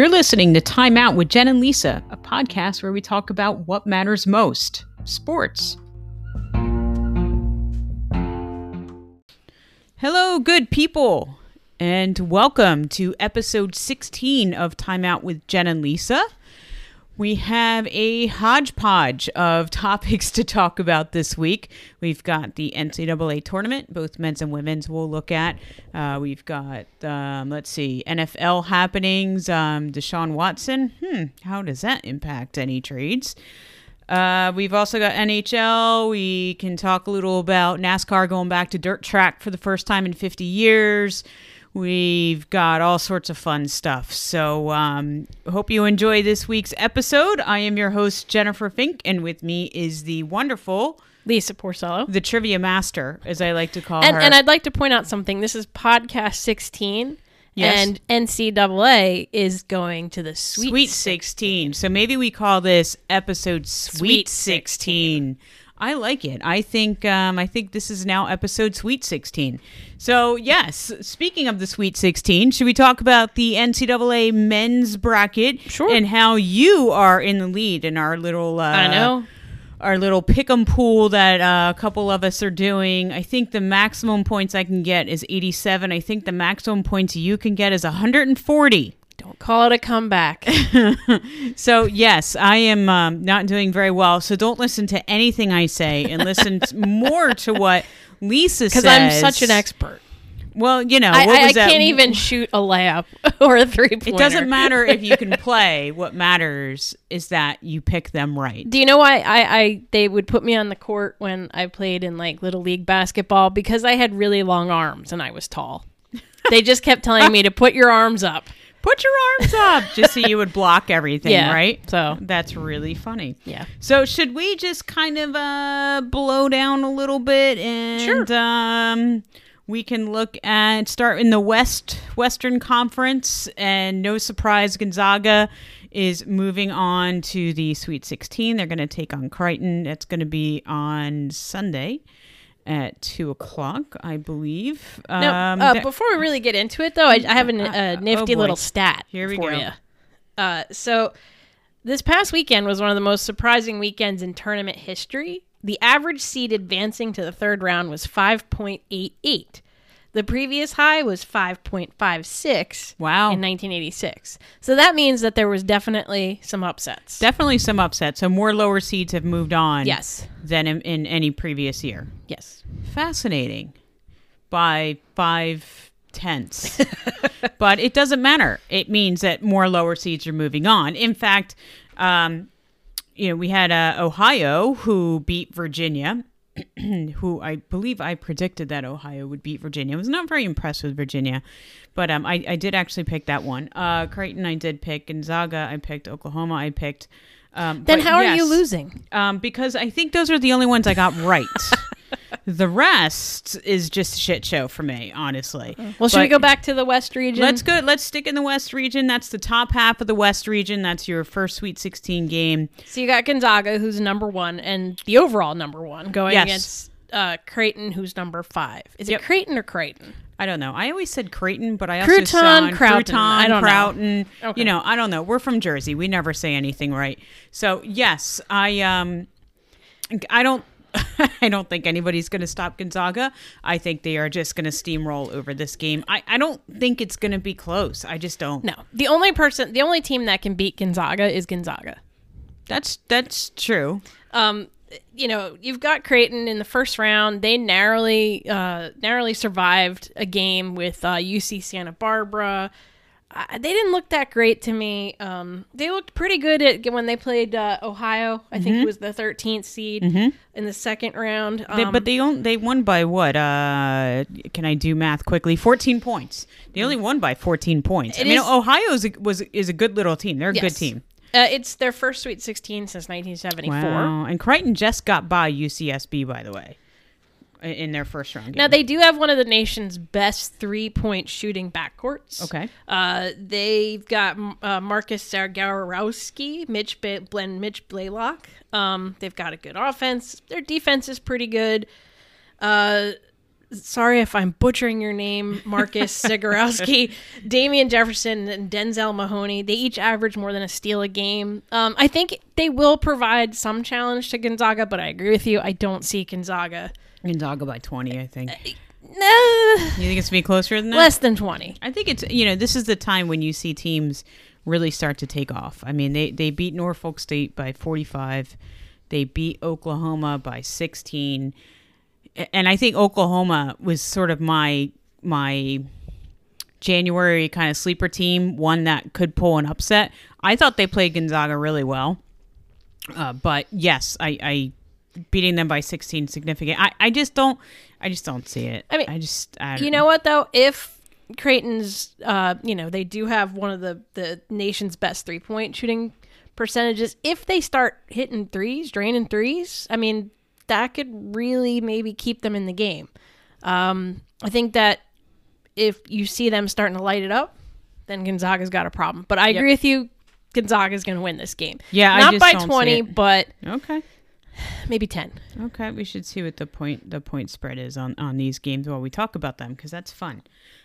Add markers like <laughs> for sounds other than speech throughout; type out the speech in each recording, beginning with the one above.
You're listening to Time Out with Jen and Lisa, a podcast where we talk about what matters most sports. Hello, good people, and welcome to episode 16 of Time Out with Jen and Lisa. We have a hodgepodge of <laughs> topics to talk about this week. We've got the NCAA tournament, both men's and women's, we'll look at. Uh, we've got, um, let's see, NFL happenings, um, Deshaun Watson. Hmm, how does that impact any trades? Uh, we've also got NHL. We can talk a little about NASCAR going back to dirt track for the first time in 50 years. We've got all sorts of fun stuff. So, um, hope you enjoy this week's episode. I am your host, Jennifer Fink, and with me is the wonderful Lisa Porcello. the trivia master, as I like to call And, her. and I'd like to point out something. This is podcast 16, Yes. and NCAA is going to the Sweet, Sweet 16. So maybe we call this episode Sweet, Sweet 16. I like it. I think um, I think this is now episode Sweet 16. So yes, speaking of the Sweet 16, should we talk about the NCAA men's bracket Sure. and how you are in the lead in our little uh, I know. our little pick'em pool that uh, a couple of us are doing. I think the maximum points I can get is 87. I think the maximum points you can get is 140. Call it a comeback. <laughs> So yes, I am um, not doing very well. So don't listen to anything I say, and listen <laughs> more to what Lisa says. Because I'm such an expert. Well, you know, I, I, I can't even shoot a layup <laughs> or a three pointer. It doesn't matter if you can play. What matters is that you pick them right. Do you know why I, I they would put me on the court when I played in like little league basketball because I had really long arms and I was tall. They just kept telling me to put your arms up. Put your arms up, just so you would block everything, Yeah, right? so- that's really funny. Yeah. So should we just kind of uh blow down a little bit and Sure. um we can look at start in the West Western Conference and no surprise Gonzaga is moving on to the Sweet 16. They're going to take on Creighton. It's going to be on Sunday at two o'clock, I believe. Now, Um, uh, that- before we really get into it, though, I, I have a, Uh, oh nifty boy. little stat Here we for go. you. Uh, so, this past weekend was one of the most surprising weekends in tournament history. The average seed advancing to the third round was 5.88. The previous high was 5.56 Wow. in 1986. So that means that there was definitely some upsets. Definitely some upsets. So more lower seeds have moved on. yes. Than in, in any previous year. Yes. Fascinating. By five tenths. <laughs> but it doesn't matter. It means that more lower seeds are moving on. In fact, um, you know, we had uh, Ohio who beat Virginia. <clears throat> who I believe I predicted that Ohio would beat Virginia. I was not very impressed with Virginia, but um, I, I did actually pick that one. Uh, Creighton, I did pick Gonzaga. I picked Oklahoma. I picked. Um, Then how are you losing? Um, because I think those are the only ones I got right. <laughs> the rest is just a shit show for me, honestly. Well, should we go back to the West region? Let's go. Let's stick in the West region. That's the top half of the West region. That's your first Sweet 16 game. So you got Gonzaga, who's number one, and the overall number one, going Yes. against uh, Creighton, who's number five. Is Yep. it Creighton or Creighton? I don't know. I always said Creighton, but I also Crouton, saw Croughton. Crouton, I don't know. Okay. You know, I don't know. We're from Jersey. We never say anything right. So yes, I um, I don't. <laughs> I don't think anybody's going to stop Gonzaga. I think they are just going to steamroll over this game. I, I don't think it's going to be close. I just don't. No, the only person, the only team that can beat Gonzaga is Gonzaga. That's that's true. Um, you know, you've got Creighton in the first round. They narrowly, uh, narrowly survived a game with uh, UC Santa Barbara. Uh, they didn't look that great to me. Um, they looked pretty good at when they played uh, Ohio. I think it was the 13th seed in the second round. They, Um, but they they won by what? Uh, can I do math quickly? Fourteen points. They only won by fourteen points. I mean, is- Ohio is a, was is a good little team. They're a good team. Uh, it's their first Sweet 16 since 1974. Wow. And Creighton just got by UCSB, by the way, in their first round game. Now they do have one of the nation's best three-point shooting backcourts. okay. Uh, they've got uh, Marcus Zegarowski, Mitch ba- Blen, Mitch Ballock. Um, they've got a good offense. Their defense is pretty good. Uh, sorry if I'm butchering your name, Marcus <laughs> Zegarowski, Damian Jefferson, and Denzel Mahoney. They each average more than a steal a game. Um, I think they will provide some challenge to Gonzaga, but I agree with you. I don't see Gonzaga. Gonzaga by 20, I think. No, You think it's going to be closer than that? less than 20. I think it's you know this is the time when you see teams really start to take off. I mean they they beat Norfolk State by 45. They beat Oklahoma by 16. And I think Oklahoma was sort of my my January kind of sleeper team, one that could pull an upset. I thought they played Gonzaga really well. Uh, but yes, I, I beating them by 16 significant. I, I just don't I just don't see it. I mean, I just I You know what though? If Creighton's, uh, you know, they do have one of the the nation's best three point shooting percentages. If they start hitting threes, draining threes, I mean, that could really maybe keep them in the game. Um, I think that if you see them starting to light it up, then Gonzaga's got a problem. But I agree with you. Gonzaga's going to win this game. Yeah, I not by don't see twenty, it. but Okay. Maybe ten. Okay, we should see what the point the point spread is on on these games while we talk about them because that's fun.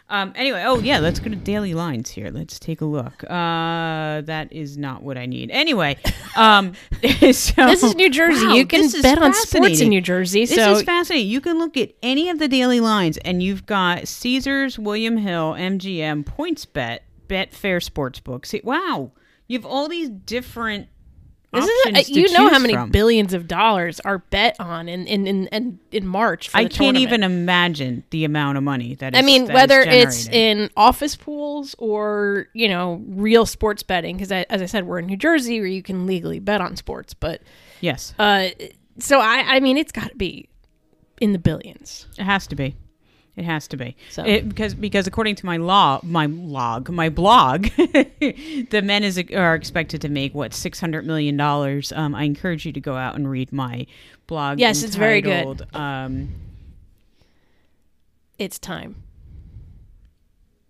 Um, anyway, oh yeah, let's go to daily lines here. Let's take a look. Uh, that is not what I need. Anyway, um, <laughs> so, This is New Jersey. Wow, you can bet on sports in. New Jersey. This is fascinating. You can look at any of the daily lines, and you've got Caesars, William Hill, MGM, PointsBet, Betfair Sportsbook. See, wow, you have all these different. This is options to you know how many from. billions of dollars are bet on in in in, in, in March. For I can't even imagine the amount of money that is. I mean, that is whether it's in office pools or you know real sports betting, because as I said, we're in New Jersey where you can legally bet on sports. But yes, uh, so I I mean, it's got to be in the billions. it has to be. It has to be So- It- because because according to my law, my log, my blog, <laughs> the men is are expected to make what six hundred million dollars. Um, I encourage you to go out and read my blog. Yes, it's very good. Um, It's time.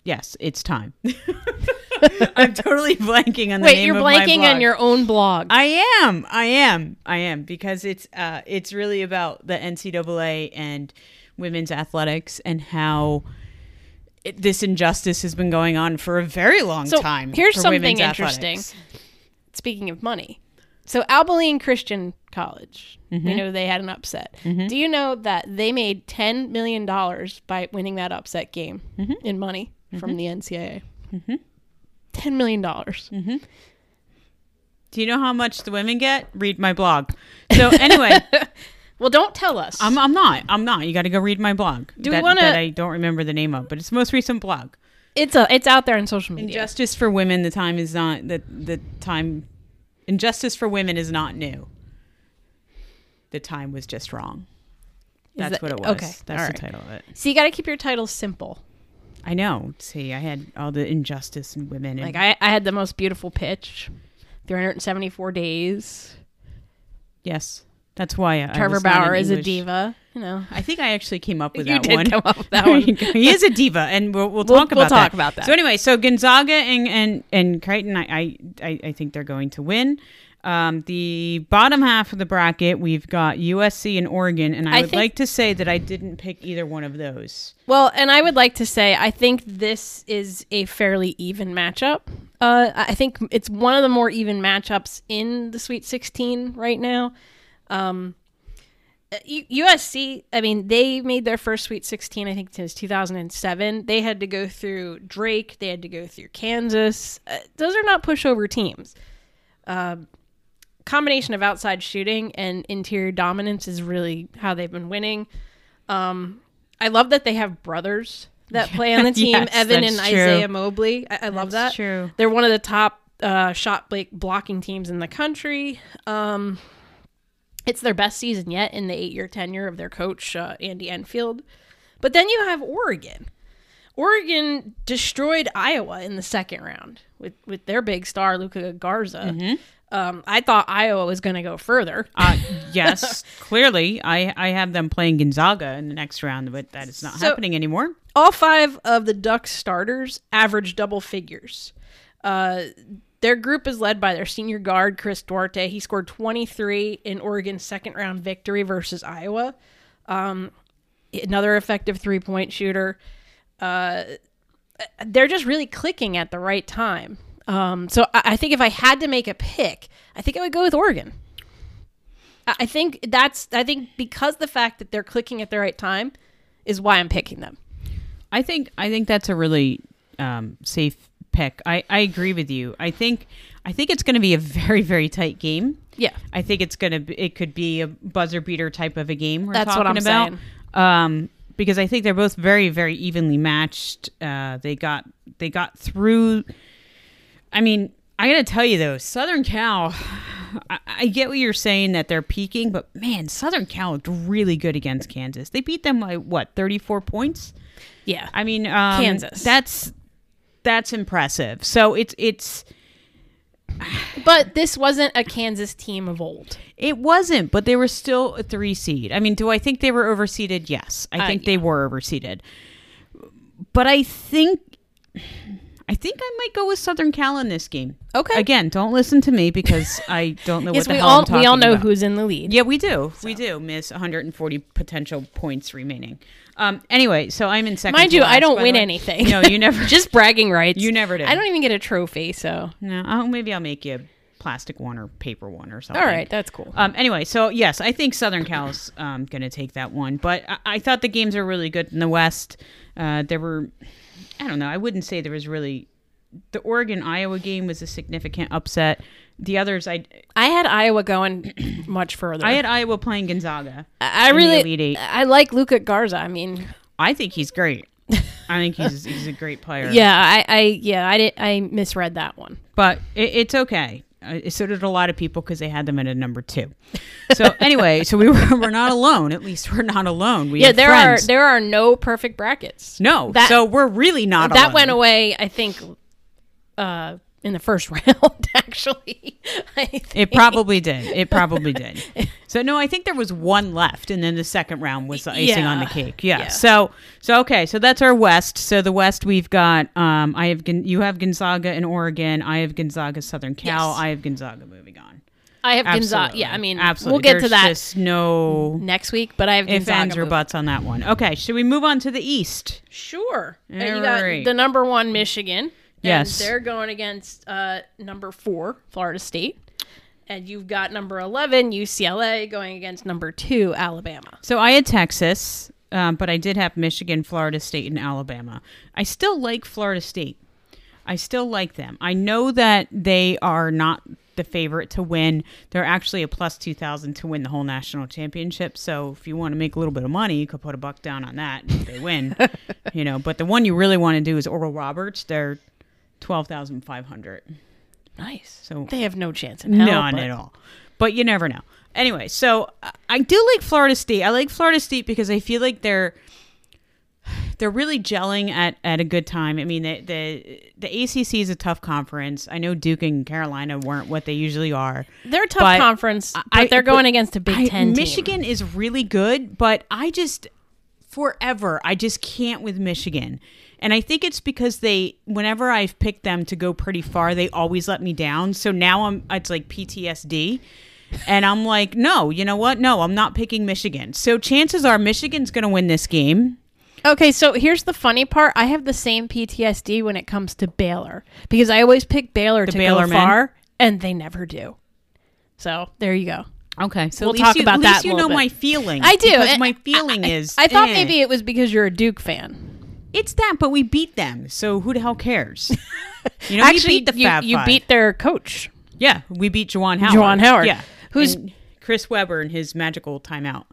yes, it's time. <laughs> <laughs> I'm totally blanking on the Wait, name you're of my blanking on your own blog. I am. I am. I am because it's uh it's really about the NCAA and women's athletics and how it, this injustice has been going on for a very long So, time. here's something interesting. athletics. Speaking of money, so Abilene Christian College, Mm-hmm. you know they had an upset. Do you know that they made ten million dollars by winning that upset game Mm-hmm. in money from the NCAA? Ten million dollars. Mm-hmm. Do you know how much the women get? Read my blog. So anyway, <laughs> Well, don't tell us. I'm I'm not. I'm not. You got to go read my blog. Do we that, wanna- that I don't remember the name of, but it's the most recent blog. it's a it's out there on social media. Injustice for women. The time is not the the time. Injustice for women is not new. The time was just wrong. That's that- what it was. okay, That's all the right. title of it. so you got to keep your titles simple. I know. See, I had all the injustice in women. And Like I, I had the most beautiful pitch, 374 days. yes, that's why I, I Trevor not Bauer is a diva. You know, I think I actually came up <laughs> with You that did one. come up with that <laughs> one. <laughs> he is a diva, and we'll, we'll We'll- talk we'll about talk that. about that. So anyway, so Gonzaga and and and Creighton, I I, I, I think they're going to win. Um, the bottom half of the bracket, we've got USC and Oregon, and I, I would think- like to say that I didn't pick either one of those. Well, and I would like to say I think this is a fairly even matchup. Uh, I think it's one of the more even matchups in the Sweet 16 right now. Um, uh, USC, I mean, they made their first Sweet 16, I think it was 2007. They had to go through Drake, they had to go through Kansas. Uh, those are not pushover teams. Um combination of outside shooting and interior dominance is really how they've been winning. Um, I love that they have brothers that play on the <laughs> team, Yes, Evan and true. Isaiah Mobley. I, I love that. True. They're one of the top uh, shot blake blocking teams in the country. Um, it's their best season yet in the eight-year tenure of their coach uh, Andy Enfield. But then you have Oregon. Oregon destroyed Iowa in the second round with with their big star Luka Garza. Mm-hmm. Um, I thought Iowa was going to go further. Uh, yes, <laughs> clearly, I I have them playing Gonzaga in the next round, but that is not So- happening anymore. all five of the Ducks starters average double figures. Uh, their group is led by their senior guard, Chris Duarte. He scored 23 in Oregon's second round victory versus Iowa. Um, another effective three point shooter. Uh, they're just really clicking at the right time. Um, so I, I think if I had to make a pick, I think I would go with Oregon. I I think that's I think because the fact that they're clicking at the right time is why I'm picking them. I think I think that's a really um, safe pick. I, I agree with you. I think I think it's going to be a <laughs> very very tight game. Yeah. I think it's gonna be, it could be a buzzer beater type of a game. We're That's talking what I'm about. saying. Um, because I think they're both very very evenly matched. Uh, they got they got through. I mean, I gotta tell you though, Southern Cal. <sighs> I, I get what you're saying that they're peaking, but man, Southern Cal looked really good against Kansas. They beat them by what 34 points. Yeah. I mean, um, Kansas. That's that's impressive. So it's it's But this wasn't a Kansas team of old. it wasn't, but they were still a three seed. I mean, do I think they were overseeded? Yes, I Uh, think they were overseeded. But I think I think I might go with Southern Cal in this game. Okay. Again, don't listen to me because <laughs> I don't know yes, what the we hell all I'm talking we all know about. who's in the lead. Yeah, we do. We do miss 140 potential points remaining. Um. Anyway, so I'm in second. Mind you, I don't win anything. No, you never. <laughs> Just bragging rights. You never did. I don't even get a trophy, so No, oh, maybe I'll make you a plastic one or paper one or something. all right, that's cool. Um, anyway, so yes, I think Southern Cal's um, going to take that one. But I, I thought the games are really good in the West. Uh, there were, I don't know, I wouldn't say there was really. The Oregon Iowa game was a significant upset. The others, I I had Iowa going <clears throat> much further. I had Iowa playing Gonzaga. I really. I like Luka Garza. I mean, I think he's great. I think he's he's a great player. <laughs> yeah, I, I yeah, I did I misread that one. but it, it's okay. Uh, so did a lot of people because they had them at a number two. So anyway, so we <laughs> were we're not alone. At least we're not alone. We Yeah, there friends. are there are no perfect brackets. no. that- so we're really not. that alone. went away. I think uh, in the first <laughs> round. Actually, It probably did. It probably <laughs> did. So no, I think there was one left, and then the second round was the icing on the cake. Yeah. Yeah. So so okay. So that's our West. So the West we've got. Um, I have you have Gonzaga in Oregon. I have Gonzaga Southern Cal. Yes. I have Gonzaga moving on. I have Gonzaga. Yeah, I mean, absolutely. we'll get to that Just no next week. But I have Gonzaga. ands, or buts on that one. Okay. Should we move on to the East? Sure. And you got the number one Michigan. Yes. And they're going against uh, number four Florida State. And you've got number eleven UCLA going against number two Alabama. So I had Texas, um, but I did have Michigan, Florida State, and Alabama. I still like Florida State. I still like them. I know that they are not the favorite to win. They're actually a plus 2,000 to win the whole national championship. So if you want to make a little bit of money, you could put a buck down on that if they win. <laughs> you know, but the one you really want to do is Oral Roberts. They're 12,500. Nice. So They have no chance in hell. None but- at all. But you never know. Anyway, so I- I do like Florida State. I like Florida State because I feel like they're they're really gelling at, at a good time. I mean, the, the the ACC is a tough conference. I know Duke and Carolina weren't what they usually are. They're a tough conference, but they're going but against a Big I- Ten team. Michigan is really good, but I just forever I just can't with Michigan. And I think it's because they whenever I've picked them to go pretty far, they always let me down. So now I'm it's like PTSD. And I'm like, no, you know what? No, I'm not picking Michigan. So chances are Michigan's going to win this game. Okay, so here's the funny part. I have the same PTSD when it comes to Baylor because I always pick Baylor to Baylor go men? far, and they never do. So there you go. Okay, so We'll talk you, about at that least a you know bit. my feeling. I do. My feeling I- is I thought eh. maybe it was because you're a Duke fan. It's that, but we beat them. So who the hell cares? <laughs> You know, Actually, we beat the you, Fab you Five. beat their coach. Yeah, we beat Juwan Howard. Juwan Howard, Yeah, who's- And Chris Webber and his magical timeout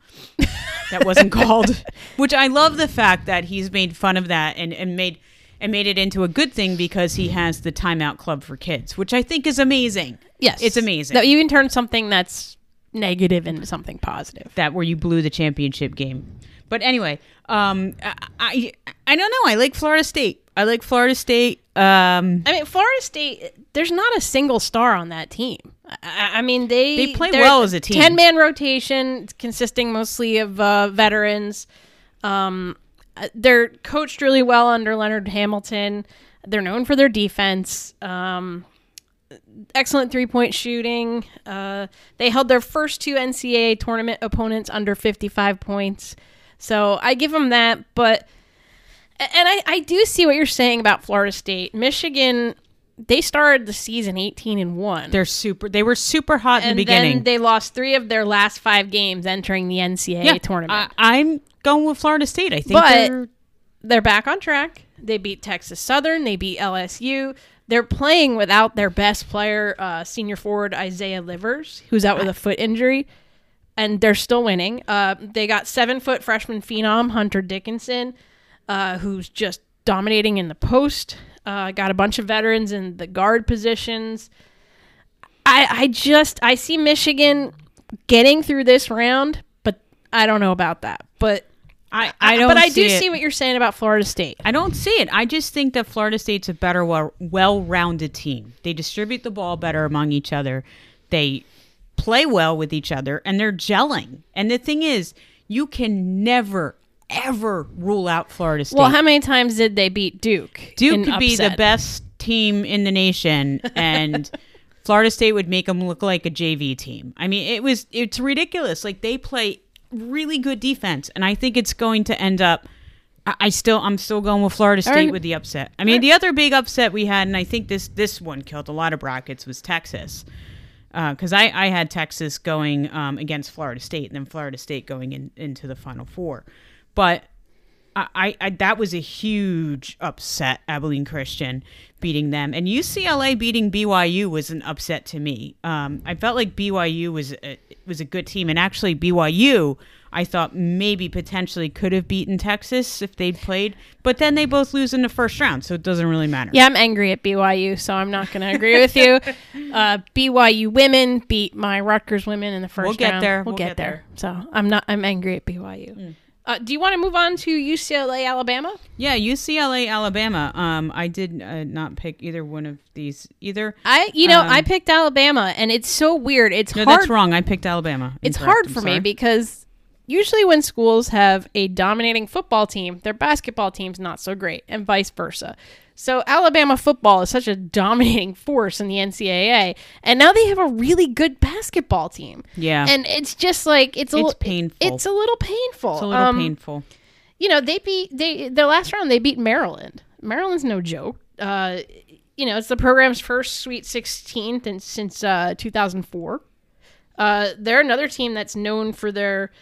that wasn't <laughs> called. Which I love the fact that he's made fun of that and, and made and made it into a good thing because he has the timeout club for kids, which I think is amazing. Yes, it's amazing. That you can turn something that's negative into something positive. that where you blew the championship game. But anyway, um, I, I I don't know. I like Florida State. I like Florida State. Um, I mean, Florida State. There's not a single star on that team. I, I mean, they They play well as a team. Ten man rotation consisting mostly of uh, veterans. Um, they're coached really well under Leonard Hamilton. They're known for their defense. Um, excellent three point shooting. Uh, they held their first two NCAA tournament opponents under 55 points. So I give them that, but and I, I do see what you're saying about Florida State. Michigan, they started the season 18 and 1. They're super. They were super hot in the beginning. then they lost three of their last five games entering the NCAA tournament. I, I'm going with Florida State. I think But- they're They're back on track. They beat Texas Southern. They beat LSU. They're playing without their best player, uh, senior forward Isaiah Livers, who's out with a foot injury, and they're still winning. Uh, they got seven foot freshman phenom Hunter Dickinson, uh, who's just dominating in the post. Uh, got a bunch of veterans in the guard positions. I, I just I see Michigan getting through this round, but I don't know about that. But I, I don't. but I do it. see what you're saying about Florida State. I don't see it. I just think that Florida State's a better, well, well-rounded team. They distribute the ball better among each other. They play well with each other, and they're gelling. And the thing is, you can never, ever rule out Florida State. Well, how many times did they beat Duke? Duke could be the best team in the nation, <laughs> and Florida State would make them look like a JV team. I mean, it was it's ridiculous. Like they play really good defense, and I think it's going to end up. I, I still, I'm still going with Florida State right. with the upset. I mean, the other big upset we had, and I think this this one killed a lot of brackets, was Texas. Because I, I had Texas going um, against Florida State, and then Florida State going in, into the Final Four. But I, I, that was a huge upset. Abilene Christian beating them, and UCLA beating BYU was an upset to me. Um, I felt like BYU was a, was a good team, and actually BYU, I thought maybe potentially could have beaten Texas if they'd played, but then they both lose in the first round, so it doesn't really matter. Yeah, I'm angry at BYU, so I'm not going to agree with you. <laughs> Uh, BYU women beat my Rutgers women in the 1st We'll get round. there. We'll, We'll get, get there. So I'm not. I'm angry at BYU. Mm. Uh, do you want to move on to UCLA Alabama? Yeah, UCLA, Alabama. Um, I did uh, not pick either one of these either. I, you know, Um, I picked Alabama, and it's so weird. It's No, hard. that's wrong. I picked Alabama. It's Incorrect. hard for me because usually when schools have a dominating football team, their basketball team's not so great, and vice versa. So Alabama football is such a dominating force in the NCAA, and now they have a really good basketball team. Yeah. and it's just like it's a It's little painful. It's a little painful. It's a little Um, painful. You know, they beat they their last round they beat Maryland. Maryland's no joke. Uh, you know, it's the program's first Sweet 16 and since uh, 2004. Uh, they're another team that's known for their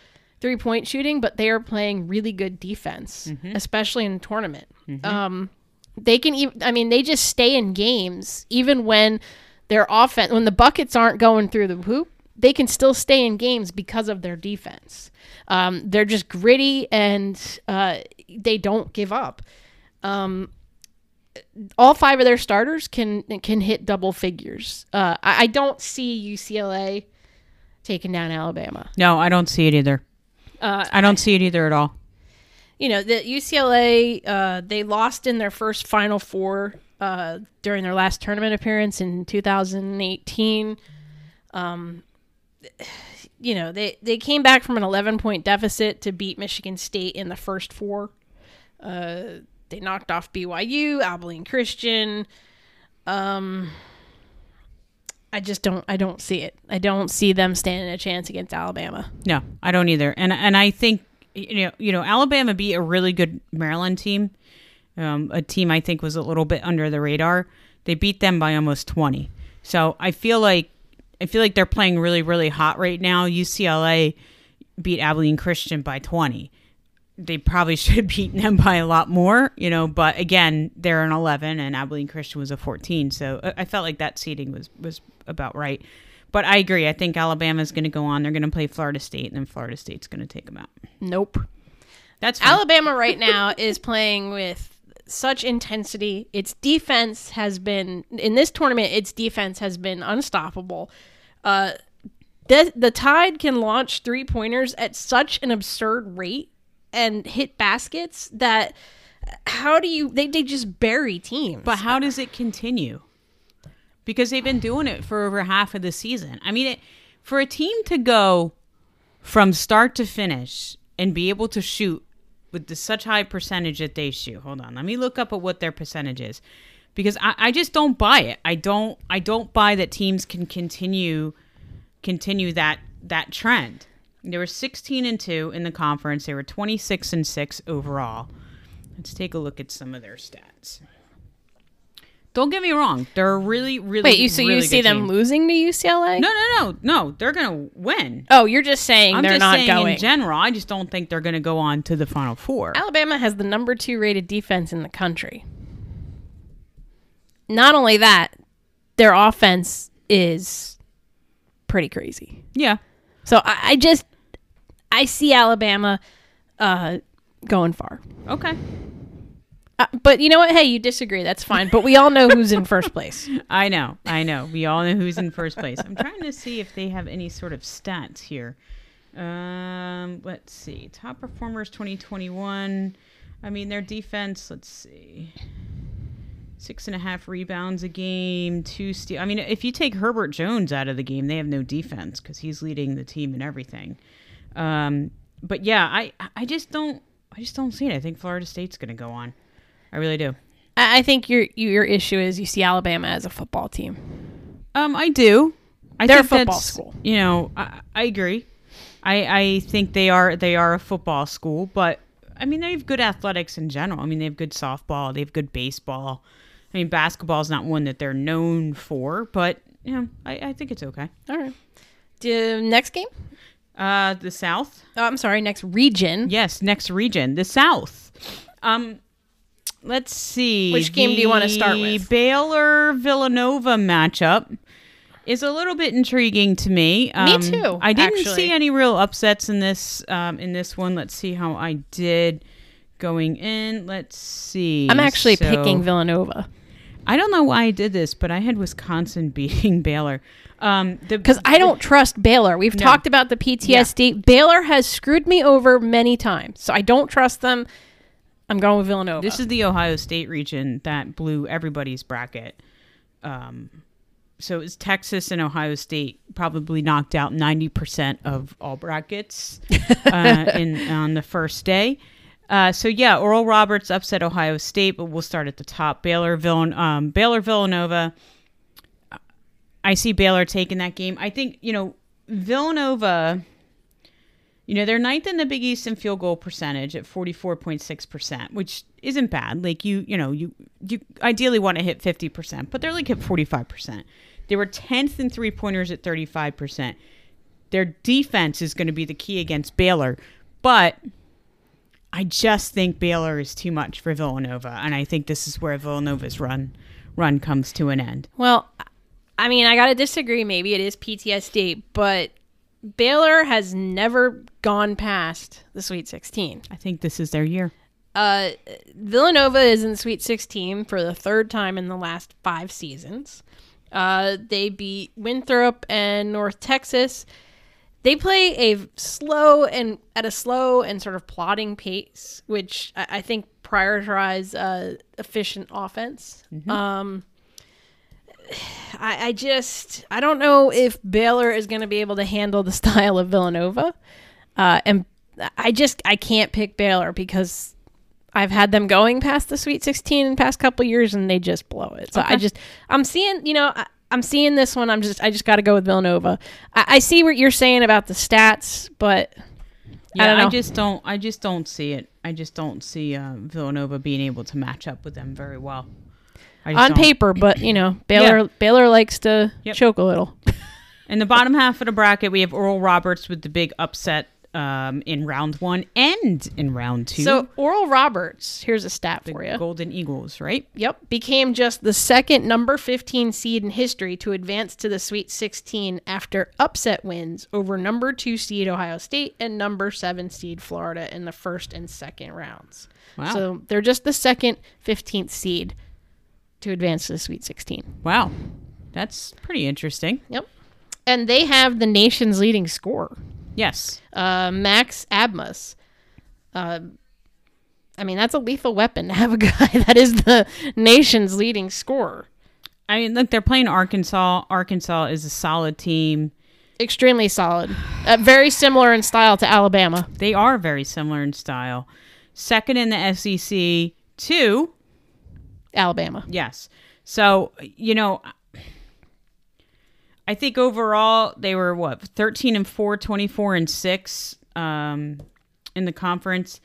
three point shooting, but they are playing really good defense, especially in the tournament. Um, they can even, I mean, they just stay in games even when their offense, when the buckets aren't going through the hoop, they can still stay in games because of their defense. Um, they're just gritty and uh, they don't give up. Um, all five of their starters can can hit double figures. Uh, I, I don't see UCLA taking down Alabama. No, I don't see it either. Uh, I don't see it either at all. You know, the UCLA uh, they lost in their first Final Four uh, during their last tournament appearance in 2018. Um, you know, they they came back from an 11 point deficit to beat Michigan State in the first four. Uh, they knocked off BYU, Abilene Christian. Um, I just don't I don't see it. I don't see them standing a chance against Alabama. No, I don't either. And and I think you know you know Alabama beat a really good Maryland team, um, a team I think was a little bit under the radar. They beat them by almost twenty. So I feel like I feel like they're playing really really hot right now. UCLA beat Abilene Christian by twenty. They probably <laughs> should have beaten them by a lot more, you know. But again, they're an eleven, and Abilene Christian was a fourteen. So I- I felt like that seating was was about right. But I agree. I think Alabama's going to go on. They're going to play Florida State, and then Florida State's going to take them out. Nope. That's fine. Alabama right now <laughs> is playing with such intensity. Its defense has been in this tournament. Its defense has been unstoppable. Uh, the the Tide can launch three pointers at such an absurd rate and hit baskets that how do you they, they just bury teams. but how does it continue? Because they've been doing it for over half of the season. I mean, it, for a team to go from start to finish and be able to shoot with the such high percentage that they shoot. Hold on, let me look up at what their percentage is, because I, I just don't buy it. I don't I don't buy that teams can continue continue that that trend. They were 16 and 2 in the conference. They were 26 and 6 overall. Let's take a look at some of their stats. Don't get me wrong; they're really, really. Wait, you so really you see them team. losing to UCLA? No, no, no, no. They're gonna win. Oh, you're just saying I'm they're just not saying going. in general. I just don't think they're gonna go on to the Final Four. Alabama has the number two rated defense in the country. Not only that, their offense is pretty crazy. Yeah, So I, I just I see Alabama uh, going far. okay. Uh, but you know what? Hey, you disagree. That's fine. But we all know who's in first place. <laughs> I know, I know. We all know who's in first place. I'm trying to see if they have any sort of stats here. Um, let's see. Top performers 2021. I mean, their defense. Let's see. Six and a half rebounds a game, two steal. I mean, if you take Herbert Jones out of the game, they have no defense because he's leading the team and everything. Um, but yeah, I I just don't I just don't see it. I think Florida State's going to go on. I really do. I, I think your your issue is you see Alabama as a football team. Um, I do. I They're a football school. You know, I, I agree. I I think they are they are a football school, but I mean they have good athletics in general. I mean they have good softball, they have good baseball. I mean basketball is not one that they're known for, but you know I, I think it's okay. All right. The next game? Uh, the South, Oh, I'm sorry. Next region. yes, next region, the South. Um, let's see. Which game do you wanna start The with? Baylor Villanova matchup is a little bit intriguing to me. Um, too, I didn't actually. see any real upsets in this um, in this one. Let's see how I did going in. Let's see. I'm actually So- picking Villanova I don't know why I did this, but I had Wisconsin <laughs> beating Baylor. Um, because I don't trust Baylor. We've No. talked about the PTSD. Baylor has screwed me over many times, so I don't trust them. I'm going with Villanova. This is the Ohio State region that blew everybody's bracket. Um, so it's Texas and Ohio State probably knocked out ninety percent of all brackets uh, <laughs> in on the first day. Uh, so yeah, Oral Roberts upset Ohio State, but we'll start at the top. Baylor, Villan- um, Baylor, Villanova. I see Baylor taking that game. I think you know Villanova. You know, they're ninth in the Big East in field goal percentage at 44.6%, which isn't bad. Like you, you know, you you ideally want to hit 50%, but they're like at 45%. They were 10th in three-pointers at 35%. Their defense is going to be the key against Baylor, but I just think Baylor is too much for Villanova, and I think this is where Villanova's run run comes to an end. well, I mean, I gotta disagree. Maybe it is PTSD, but Baylor has never gone past the Sweet 16. I think this is their year. Uh, Villanova is in the Sweet 16 for the third time in the last five seasons. Uh, they beat Winthrop and North Texas. They play a slow and at a slow and sort of plodding pace, which I, I think prioritize uh, efficient offense. Um, I, I just I don't know if Baylor is going to be able to handle the <laughs> style of Villanova, uh, and I just I can't pick Baylor because I've had them going past the Sweet 16 in the past couple years and they just blow it. So I just I'm seeing you know I, I'm seeing this one. I'm just I just got to go with Villanova. I, I see what you're saying about the stats, but Yeah, don't I, just don't. I just don't see it. I just don't see uh, Villanova being able to match up with them very well. On don't. paper, but you know <clears throat> Baylor Baylor likes to Yep. choke a little. <laughs> in the bottom half of the bracket, we have Oral Roberts with the big upset um, in round one and in round two. So Oral Roberts, here's a stat the for you. Golden Eagles, right? Yep, became just the second number 15 seed in history to advance to the Sweet 16 after upset wins over number 2 seed Ohio State and number 7 seed Florida in the first and second rounds. Wow. So they're just the second 15th seed to advance to the Sweet 16. Wow, that's pretty interesting. Yep. And they have the nation's leading scorer, Yes, uh, Max Abmas. Uh, I mean, that's a lethal weapon to have a <laughs> guy that is the nation's leading scorer. I mean, look, they're playing Arkansas. Arkansas is a solid team. extremely solid. Uh, very similar in style to Alabama. They are very similar in style. Second in the SEC, two Alabama. Yes. So, you know, I think overall they were what 13 and 4, 24 and 6 um, in the conference.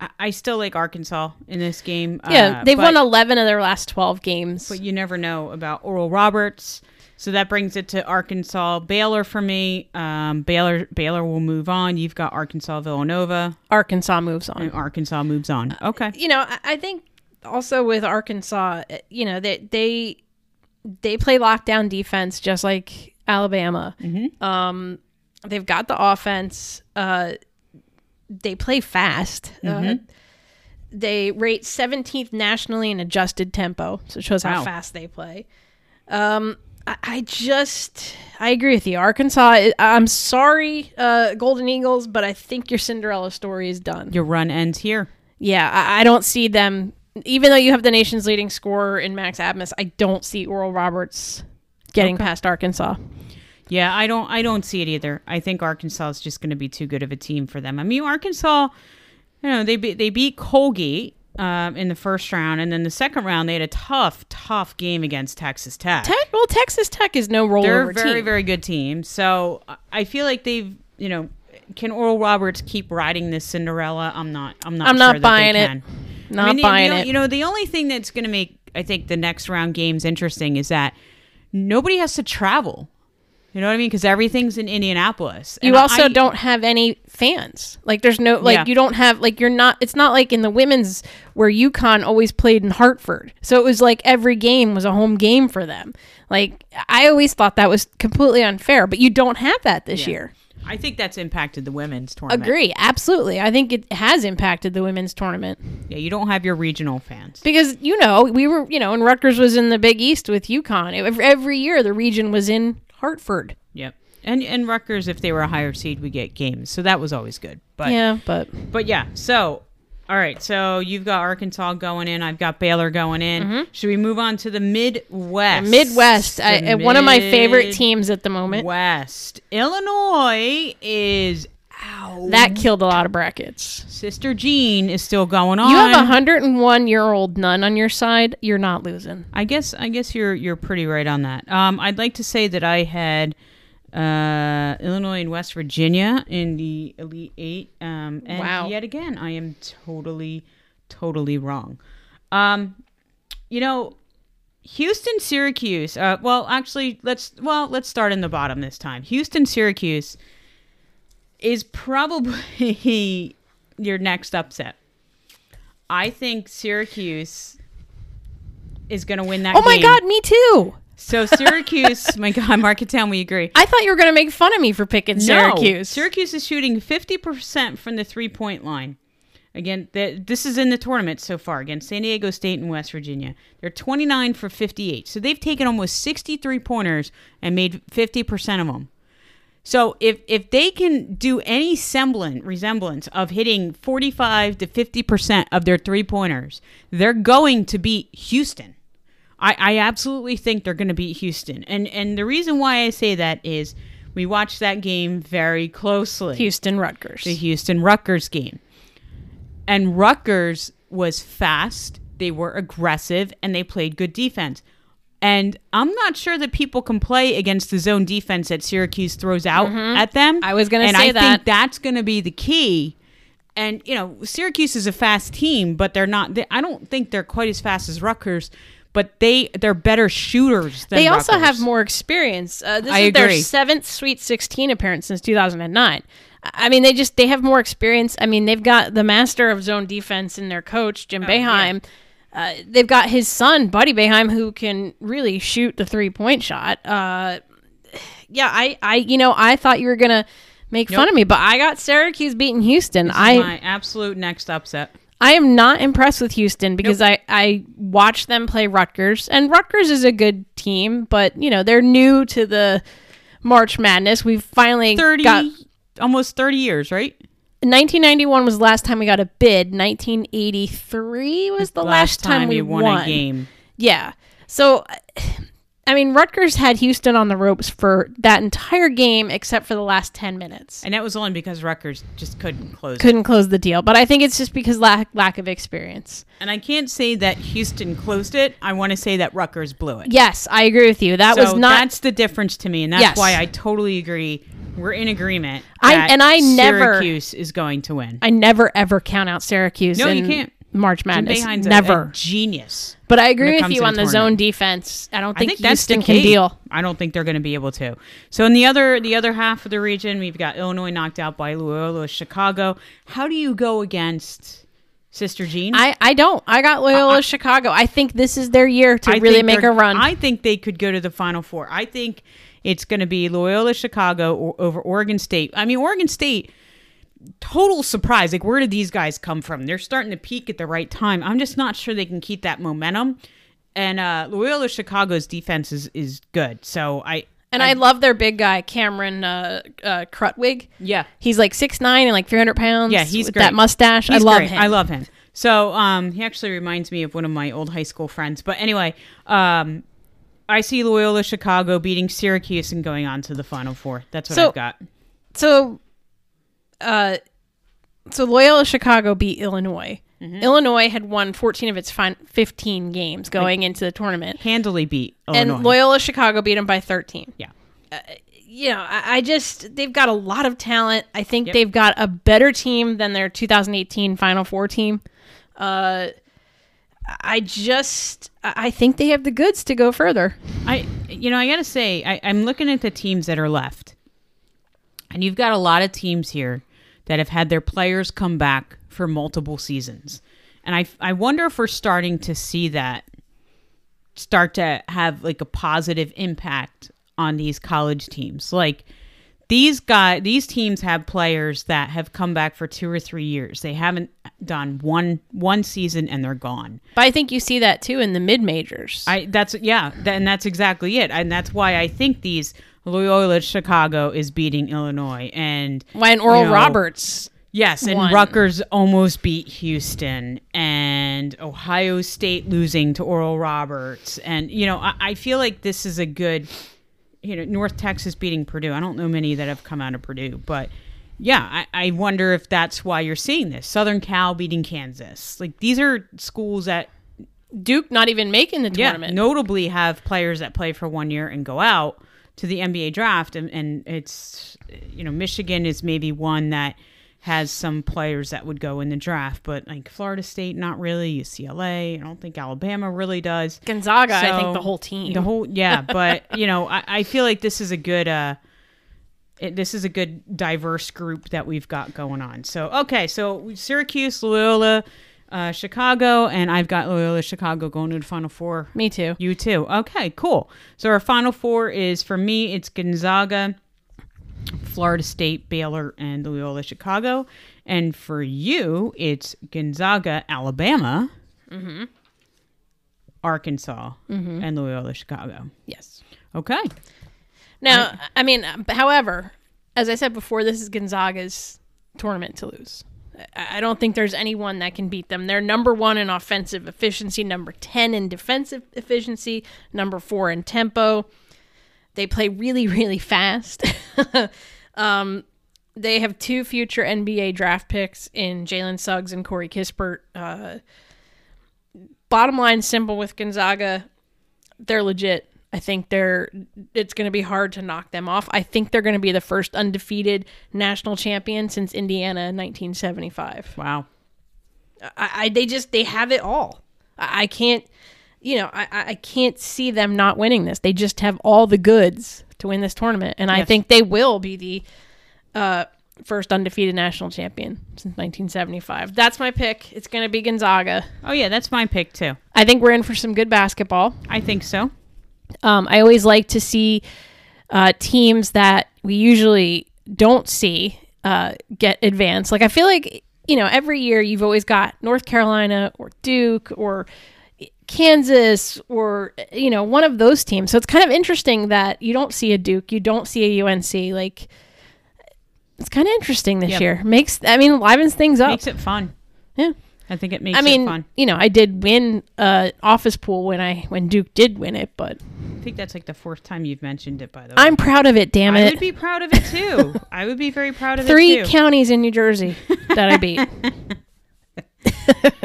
I, I still like Arkansas in this game. Yeah, uh, they've but, won 11 of their last 12 games. but you never know about Oral Roberts. So that brings it to Arkansas, Baylor for me. Um, Baylor, Baylor will move on. You've got Arkansas, Villanova, Arkansas moves on. and Arkansas moves on. Okay, you know, I- I think also with Arkansas, uh, you know, they they they play lockdown defense just like Alabama. Um, they've got the offense. Uh, they play fast. Uh, they rate 17th nationally in adjusted tempo, so it shows how fast they play. Um, I, I just, I agree with you. Arkansas, I- I'm sorry, uh, Golden Eagles, but I think your Cinderella story is done. your run ends here. Yeah, I, I don't see them. Even though you have the nation's leading scorer in Max Abmas, I don't see Oral Roberts getting past Arkansas. Yeah, I don't I don't see it either. I think Arkansas is just going to be too good of a team for them. I mean, Arkansas, you know, they be, they beat Colgate um, in the first round, and then the second round they had a tough, tough game against Texas Tech. Tech, well, Texas Tech is no rollover They're a very, team. very good team. So I- feel like they've, you know, can Oral Roberts keep riding this Cinderella? I'm not. I'm not. I'm sure not buying it. can. Not I mean, buying the, it. You know, the only thing that's going to make I think the next round games interesting is that nobody has to travel. You know what I mean? Because everything's in Indianapolis. you also I- don't have any fans. Like, there's no like Yeah. you don't have like you're not. It's not like in the women's where UConn always played in Hartford. So it was like every game was a home game for them. Like I always thought that was completely unfair, but you don't have that this year. I think that's impacted the women's tournament. Agree, absolutely. I think it has impacted the women's tournament. Yeah, you don't have your regional fans. because you know we were you know and Rutgers was in the Big East with UConn. It- every year the region was in Hartford. Yep. And and Rutgers, if they were a higher seed, we get games. So that was always good. But yeah, but But yeah, so all right, so you've got Arkansas going in, I've got Baylor going in. Should we move on to the Midwest? Midwest, I, The uh, one of my favorite teams at the moment. West. Illinois is out. That killed a lot of brackets. Sister Jean is still going on. You have a 101 year old nun on your side. You're not losing. I guess I guess you're you're pretty right on that. Um, I'd like to say that I had uh, Illinois and West Virginia in the Elite Eight. Um, and Wow. yet again, I am totally, totally wrong. Um, you know, Houston, Syracuse. Uh, well, actually, let's well let's start in the bottom this time. Houston, Syracuse is probably <laughs> your next upset. I think Syracuse is going to win that. Oh my game. God, me too. So Syracuse, my God, mark it down. We agree. I thought you were going to make fun of me for picking No, Syracuse. Syracuse is shooting fifty percent from the three point line. Again, the, this is in the tournament so far against San Diego State and West Virginia. They're 29 for 58. So they've taken almost 63 pointers and made 50% of them. So if if they can do any semblance resemblance of hitting 45 to 50% of their three pointers, they're going to beat Houston. I, I absolutely think they're going to beat Houston. And and the reason why I say that is we watched that game very closely. Houston Rutgers. The Houston Rutgers game. And Rutgers was fast, they were aggressive, and they played good defense. And I'm not sure that people can play against the zone defense that Syracuse throws out at them. Mm-hmm. I was gonna say I that. think that's going to be the key. And you know, Syracuse is a fast team, but they're not. They, I don't think they're quite as fast as Rutgers, but they they're better shooters. than They also Rutgers. have more experience. Uh, this I is their seventh Sweet 16 appearance since 2009. I- I mean, they just they have more experience. I mean, they've got the master of zone defense in their coach Jim Boeheim. Uh, they've got his son Buddy Boeheim who can really shoot the three point shot. Uh, yeah, I I you know I thought you were gonna make fun of me, but I got Syracuse beating Houston. I my absolute next upset. I am not impressed with Houston because I, I watched them play Rutgers, and Rutgers is a good team, but you know they're new to the March Madness. We've finally 30 got almost 30 years, right? 1991 was the last time we got a bid. 1983 was the last, time, we you won, a game. Yeah, so I mean, Rutgers had Houston on the ropes for that entire game except for the last 10 minutes. And that was only because Rutgers just couldn't close. Couldn't close the deal, but I think it's just because lack lack of experience. And I can't say that Houston closed it. I want to say that Rutgers blew it. Yes, I agree with you. That so was not that's the difference to me, and that's Yes. why I totally agree. We're in agreement. I- and I never- Syracuse is going to win. I never ever count out Syracuse. No, you can't. March Madness. A- never. a genius. but I agree with you on the the zone defense. I don't I think, think that's the Houston key. can deal. I don't think they're going to be able to. So in the other the other half of the region, we've got Illinois knocked out by Loyola Chicago. How do you go against Sister Jean? I, I don't. I got Loyola Chicago. I think this is their year to I really make a run. I think they could go to the Final Four. I think it's going to be Loyola Chicago or, over Oregon State. I mean, Oregon State, total surprise. Like, where did these guys come from? They're starting to peak at the right time. I'm just not sure they can keep that momentum. And uh, Loyola Chicago's defense is, is good. So I. and I, love their big guy, Cameron uh, uh, Krutwig. Yeah. He's like six nine and like 300 pounds. Yeah, he's with great. that mustache. He's I love great. him. I love him. So um, he actually reminds me of one of my old high school friends. But anyway, um, I see Loyola Chicago beating Syracuse and going on to the Final Four. That's what So- I've got. so uh so Loyola Chicago beat Illinois. Mm-hmm. Illinois had won 14 of its fin- 15 games going into the tournament. Handily beat Illinois. And Loyola Chicago beat them by 13. yeah. You know, I, I just they've got a lot of talent. I think Yep. they've got a better team than their 2018 Final Four team. Uh I just I think they have the goods to go further. I you know I gotta say I, I'm looking at the teams that are left, and you've got a lot of teams here that have had their players come back for multiple seasons, and I I wonder if we're starting to see that start to have like a positive impact on these college teams. Like these guys these teams have players that have come back for two or three years. They haven't done one one season and they're gone. But I think you see that too in the mid majors. I that's yeah, that, and that's exactly it, and that's why I think these Loyola Chicago is beating Illinois, and When Oral you know, Roberts yes, and won. Rutgers almost beat Houston, and Ohio State losing to Oral Roberts, and you know I, I feel like this is a good, you know, North Texas beating Purdue. I don't know many that have come out of Purdue, but. Yeah, I, I wonder if that's why you're seeing this. Southern Cal beating Kansas. Like these are schools that Duke not even making the yeah, tournament. notably have players that play for one year and go out to the NBA draft, and, and it's you know Michigan is maybe one that has some players that would go in the draft, but like Florida State, not really. UCLA, I don't think Alabama really does. Gonzaga, I think the whole team. The whole yeah, but <laughs> you know I, I feel like this is a good uh. It, this is a good diverse group that we've got going on. So okay, so Syracuse, Loyola, uh, Chicago, and I've got Loyola Chicago going to the Final Four. Me too. You too. Okay, cool. So our final four is for me, it's Gonzaga, Florida State, Baylor, and Loyola Chicago. And for you, it's Gonzaga, Alabama, Arkansas, and Loyola Chicago. Yes. Okay. Now, I, mean, however, as I said before, this is Gonzaga's tournament to lose. I don't think there's anyone that can beat them. They're number one in offensive efficiency, number 10 in defensive efficiency, number four in tempo. They play really, <laughs> really fast. <laughs> um, they have two future NBA draft picks in Jalen Suggs and Corey Kispert. Uh, bottom line, simple with Gonzaga, they're legit. I think they're. It's going to be hard to knock them off. I think they're going to be the first undefeated national champion since Indiana in 1975. Wow. I, I they just they have it all. I, I can't, you know, I, I can't see them not winning this. They just have all the goods to win this tournament, and I think they will be the uh, first undefeated national champion since 1975. That's my pick. It's going to be Gonzaga. Oh, yeah, that's my pick too. I think we're in for some good basketball. I think so. Um, I always like to see uh, teams that we usually don't see uh, get advanced. Like I feel like you know every year you've always got North Carolina or Duke or Kansas or you know one of those teams. So it's kind of interesting that you don't see a Duke, you don't see a UNC. Like it's kind of interesting this Yep. year. Makes I mean livens things up. Makes it fun. yeah. I think it makes I it mean, fun. you know, I did win uh office pool when I when Duke did win it, but I think that's like the fourth time you've mentioned it. By the way, I'm proud of it. Damn it, I would be proud of it too. I would be very proud of Three it Three counties in New Jersey that I beat. <laughs>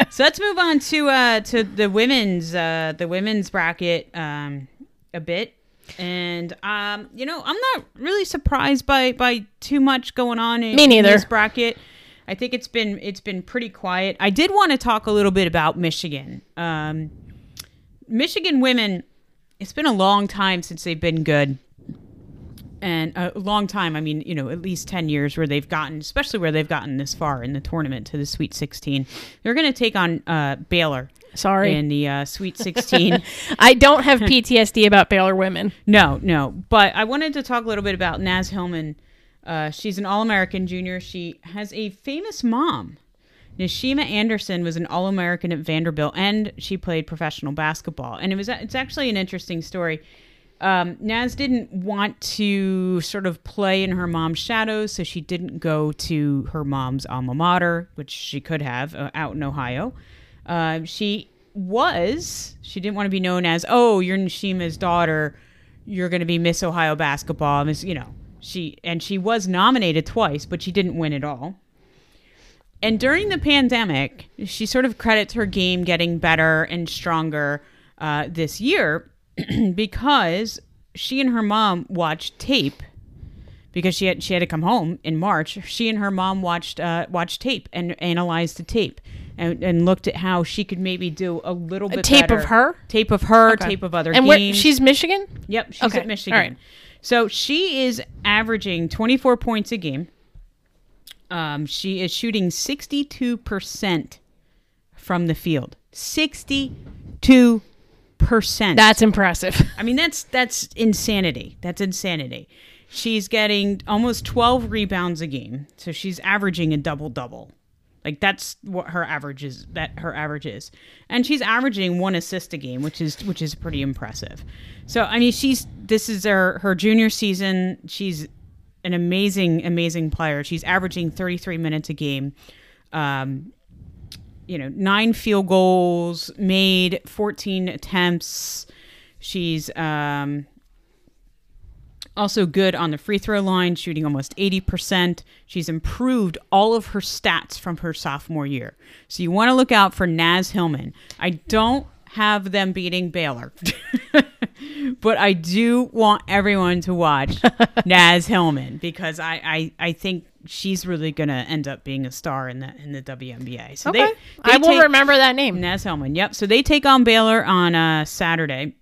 so let's move on to uh to the women's uh the women's bracket um a bit. And um, you know, I'm not really surprised by by too much going on in, Me in this bracket. I think it's been it's been pretty quiet. I did want to talk a little bit about Michigan. Um, Michigan women. It's been a long time since they've been good, and a long time. I mean, you know, at least ten years where they've gotten, especially where they've gotten this far in the tournament to the Sweet 16. They're going to take on uh, Baylor Sorry, in the uh, Sweet 16. <laughs> I don't have PTSD about Baylor women. No, no. But I wanted to talk a little bit about Naz Hillmon. Uh, she's an All American junior. She has a famous mom. Nishima Anderson was an All American at Vanderbilt, and she played professional basketball. And it was it's actually an interesting story. Um, Naz didn't want to sort of play in her mom's shadows, so she didn't go to her mom's alma mater, which she could have uh, out in Ohio. Uh, she was she didn't want to be known as oh you're Nishima's daughter, you're going to be Miss Ohio basketball, Miss you know she and she was nominated twice, but she didn't win at all. And during the pandemic, she sort of credits her game getting better and stronger uh, this year <clears throat> because she and her mom watched tape because she had she had to come home in March. She and her mom watched uh, watched tape and analyzed the tape and, and looked at how she could maybe do a little bit better. tape better. of her? tape of her, Okay. tape of other and where, games. she's Michigan. Yep, she's Okay, at Michigan. all right. So she is averaging 24 points a game. Um, she is shooting 62% from the field. 62%. That's impressive. <laughs> I mean that's that's insanity. That's insanity. She's getting almost 12 rebounds a game. So she's averaging a double double. Like that's what her average is that her average is. And she's averaging one assist a game, which is which is pretty impressive. So I mean she's this is her her junior season. She's an amazing amazing player. She's averaging 33 minutes a game. Um you know, nine field goals made, 14 attempts. She's um, also good on the free throw line, shooting almost 80%. She's improved all of her stats from her sophomore year. So you want to look out for Naz Hillmon. I don't have them beating Baylor, <laughs> but I do want everyone to watch <laughs> Naz Hillmon because I, I, I think she's really going to end up being a star in the in the WNBA. So Okay, they, they I will remember that name Naz Hillmon. Yep. So they take on Baylor on uh, Saturday.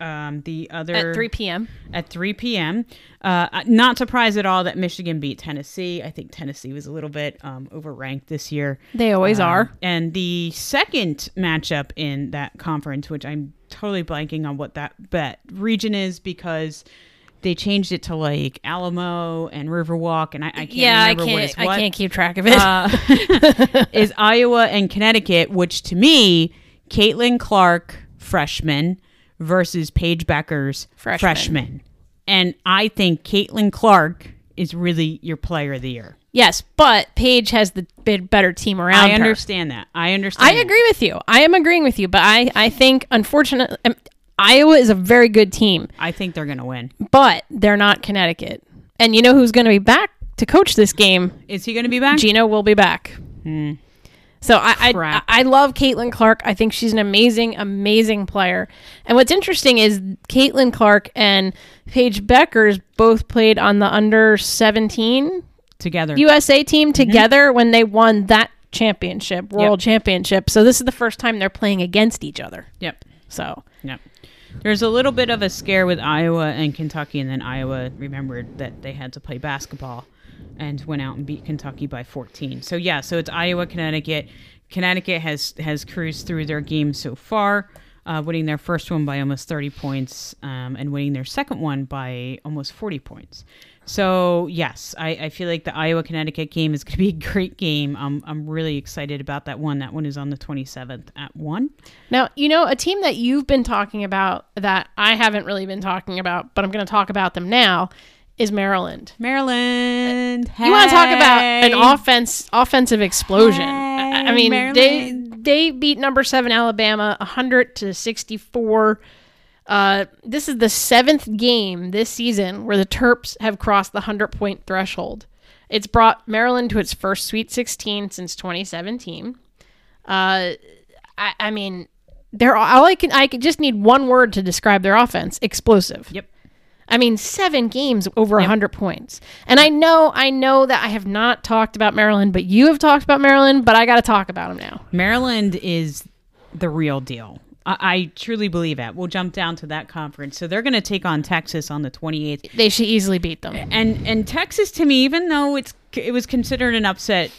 Um, the other at 3 p.m. at 3 p.m. Uh, not surprised at all that Michigan beat Tennessee. I think Tennessee was a little bit um, overranked this year. They always Um, are. And the second matchup in that conference, which I'm totally blanking on what that bet region is because they changed it to like Alamo and Riverwalk, and I, I can't Yeah, I remember what is can't. I can't keep track of it. uh, <laughs> is Iowa and Connecticut, which to me, Caitlin Clark, freshman, versus Paige Bueckers Freshman. freshman. And I think Caitlin Clark is really your player of the year. yes, but Paige has the bit better team around I her. understand that. I understand. I that. agree with you. I am agreeing with you, but I, I think unfortunately um, Iowa is a very good team, I think they're going to win. but they're not Connecticut. And you know who's going to be back to coach this game? Is he going to be back? Gino will be back. So I, I I love Caitlin Clark. I think she's an amazing, amazing player. And what's interesting is Caitlin Clark and Paige Bueckers both played on the under seventeen Together. USA team mm-hmm. together when they won that championship, world championship. So this is the first time they're playing against each other. yep. So Yep. There's a little bit of a scare with Iowa and Kentucky, and then Iowa remembered that they had to play basketball and went out and beat Kentucky by 14. So yeah, so it's Iowa, Connecticut. Connecticut has has cruised through their games so far, uh, winning their first one by almost 30 points um, and winning their second one by almost 40 points. So yes, I, I feel like the Iowa Connecticut game is going to be a great game. I'm I'm really excited about that one. That one is on the 27th at one. now you know a team that you've been talking about that I haven't really been talking about, but I'm going to talk about them now. Is Maryland? Maryland. You want to talk about an hey. offense offensive explosion? I, I mean, Maryland. they they beat number seven Alabama 100 to 64. Uh, this is the seventh game this season where the Terps have crossed the 100 point threshold. It's brought Maryland to its first Sweet 16 since 2017. Uh, I, I mean, they're all I can. I can just need one word to describe their offense: explosive. Yep. I mean, seven games over 100 points. And I know, I know that I have not talked about Maryland, but you have talked about Maryland, but I got to talk about them now. Maryland is the real deal. I, I truly believe it. We'll jump down to that conference. So they're going to take on Texas on the 28th. They should easily beat them. And and Texas to me, even though it's it was considered an upset,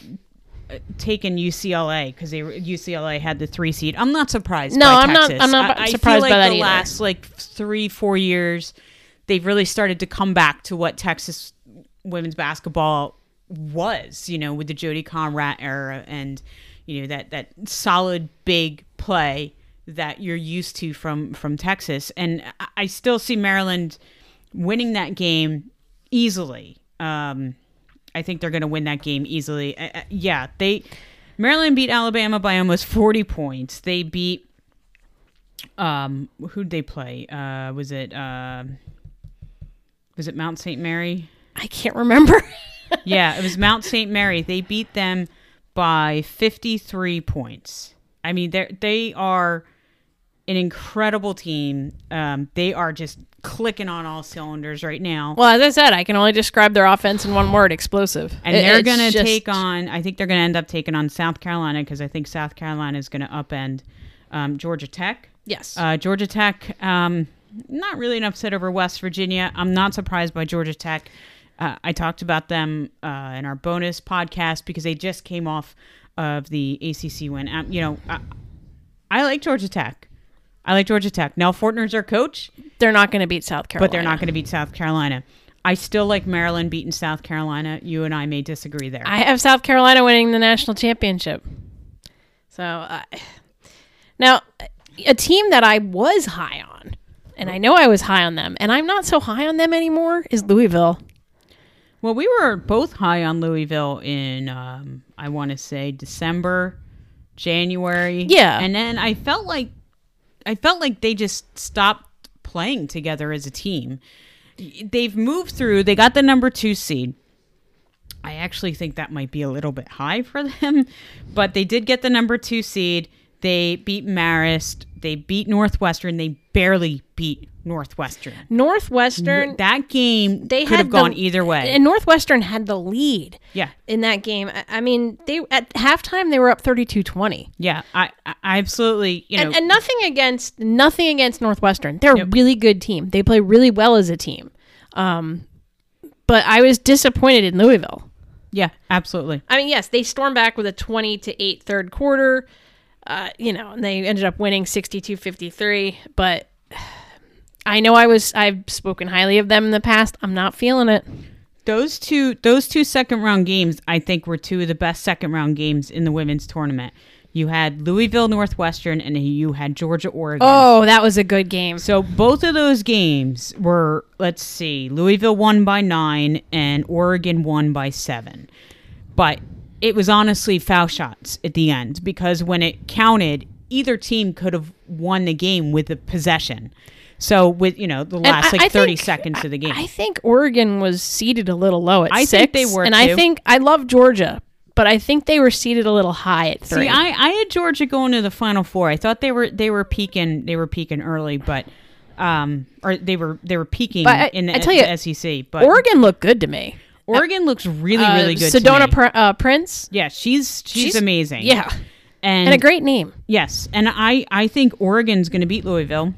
uh, taking UCLA because they UCLA had the three seed. I'm not surprised. No, I'm not- Texas. I'm not I, I surprised feel like by that the either. last like three four years, they've really started to come back to what Texas women's basketball was. You know, with the Jody Conradt era and you know that that solid big play that you're used to from from Texas. And I- still see Maryland winning that game easily. Um, I think they're going to win that game easily. Uh, yeah, they Maryland beat Alabama by almost 40 points. They beat um who'd they play? Uh was it uh was it Mount St. Mary? I can't remember. <laughs> yeah, it was Mount St. Mary. They beat them by 53 points. I mean, they they are an incredible team. Um, they are just clicking on all cylinders right now. well, as I said, I can only describe their offense in one word explosive. and It- they're going to just- take on, I think they're going to end up taking on South Carolina because I think South Carolina is going to upend um, Georgia Tech. Yes. Uh, Georgia Tech, um, not really an upset over West Virginia. I'm not surprised by Georgia Tech. Uh, I talked about them uh, in our bonus podcast because they just came off of the ACC win. Um, you know, I, I like Georgia Tech. I like Georgia Tech. Nell Fortner's our coach, they're not going to beat South Carolina. but they're not going to beat South Carolina. I still like Maryland beating South Carolina. You and I may disagree there. I have South Carolina winning the national championship. So uh, now, a team that I was high on, and I know I was high on them, and I'm not so high on them anymore, is Louisville. Well, we were both high on Louisville in, um, I want to say December, January. Yeah. and then I felt like, I felt like they just stopped playing together as a team. They've moved through. They got the number two seed. I actually think that might be a little bit high for them, <laughs> but they did get the number two seed. They beat Marist. They beat Northwestern. They barely beat Northwestern. Northwestern, That game they could had have gone the- either way. and Northwestern had the lead yeah. in that game. I, I mean, they at halftime they were up 32-20. Yeah, I, I absolutely, you know, and, and nothing against nothing against Northwestern. They're Yep. a really good team. They play really well as a team. Um, but I was disappointed in Louisville. yeah, absolutely. I mean, yes, they stormed back with a 20 to 8 third quarter. Uh, you know, and they ended up winning 62-53, but I know I was I've spoken highly of them in the past. I'm not feeling it. Those two, those two second round games, I think, were two of the best second round games in the women's tournament. You had Louisville Northwestern, and you had Georgia Oregon. Oh, that was a good game. So both of those games were, let's see, Louisville won by nine and Oregon won by seven. But it was honestly foul shots at the end because when it counted, either team could have won the game with a possession. So with you know the last I- like I thirty think- seconds of the game, I think Oregon was seated a little low at I six. think they were, and I think I love Georgia, but I think they were seated a little high at three. See, I, I had Georgia going to the Final Four. I thought they were they were peaking they were peaking early, but um, or they were they were peaking But I- in the, I tell you, the SEC. But Oregon looked good to me. Oregon looks really Uh, really good. Sedona. Pr- uh, Prince, yeah, she's, she's She's- amazing. yeah, and, and a great name. yes, and I I think Oregon's going to beat Louisville.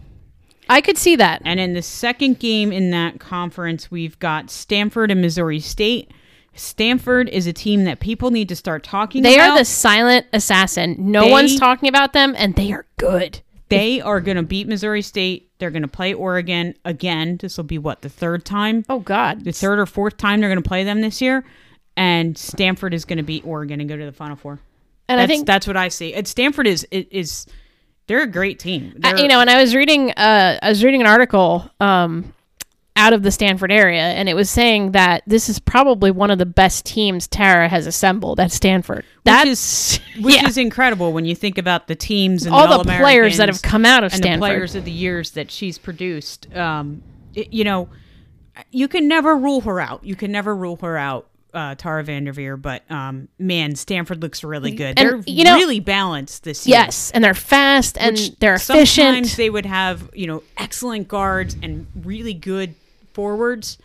I could see that. And in the second game in that conference, we've got Stanford and Missouri State. Stanford is a team that people need to start talking They about. are the silent assassin. No They- one's talking about them, and they are good. They are going to beat Missouri State. They're going to play Oregon again. This will be what the third time, Oh God, the third or fourth time they're going to play them this year. And Stanford is going to beat Oregon and go to the Final Four. and that's, I think that's what I see. And Stanford is is, they're a great team. I- you know. And I was reading, uh, I was reading an article, um, out of the Stanford area, and it was saying that this is probably one of the best teams Tara has assembled at Stanford. That is, <laughs> which is yeah. is incredible when you think about the teams and all the, the players that have come out of and Stanford. the players of the years that she's produced. Um, it- you know, you can never rule her out. You can never rule her out. Uh, Tara VanDerveer, but um, man, Stanford looks really good. And, They're you know- really balanced this year. Yes, and they're fast and they're efficient. Sometimes they would have, you know, excellent guards and really good forwards.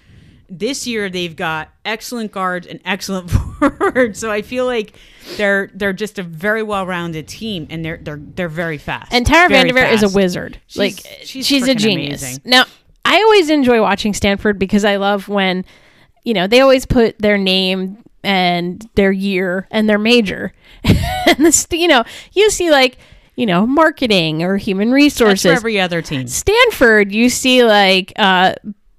This year they've got excellent guards and excellent <laughs> forwards. So I feel like they're they're just a very well-rounded team and they're they're they're very fast. And Tara Very VanDerveer is a wizard. She's- like she's she's, a genius. amazing. Now, I always enjoy watching Stanford because I love when, you know, they always put their name and their year and their major. <laughs> and this, you know, you see like, you know, marketing or human resources. for every other team. Stanford, you see like uh,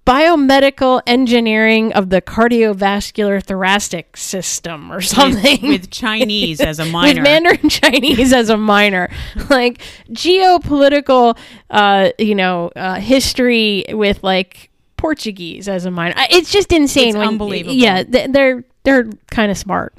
biomedical engineering of the cardiovascular thoracic system or something. With Chinese as a <laughs> minor. With Mandarin Chinese as a minor, <laughs> like geopolitical, uh, you know, uh, history with like Portuguese as a minor. It's just insane. It's when- unbelievable. Yeah, they're they're kind of smart,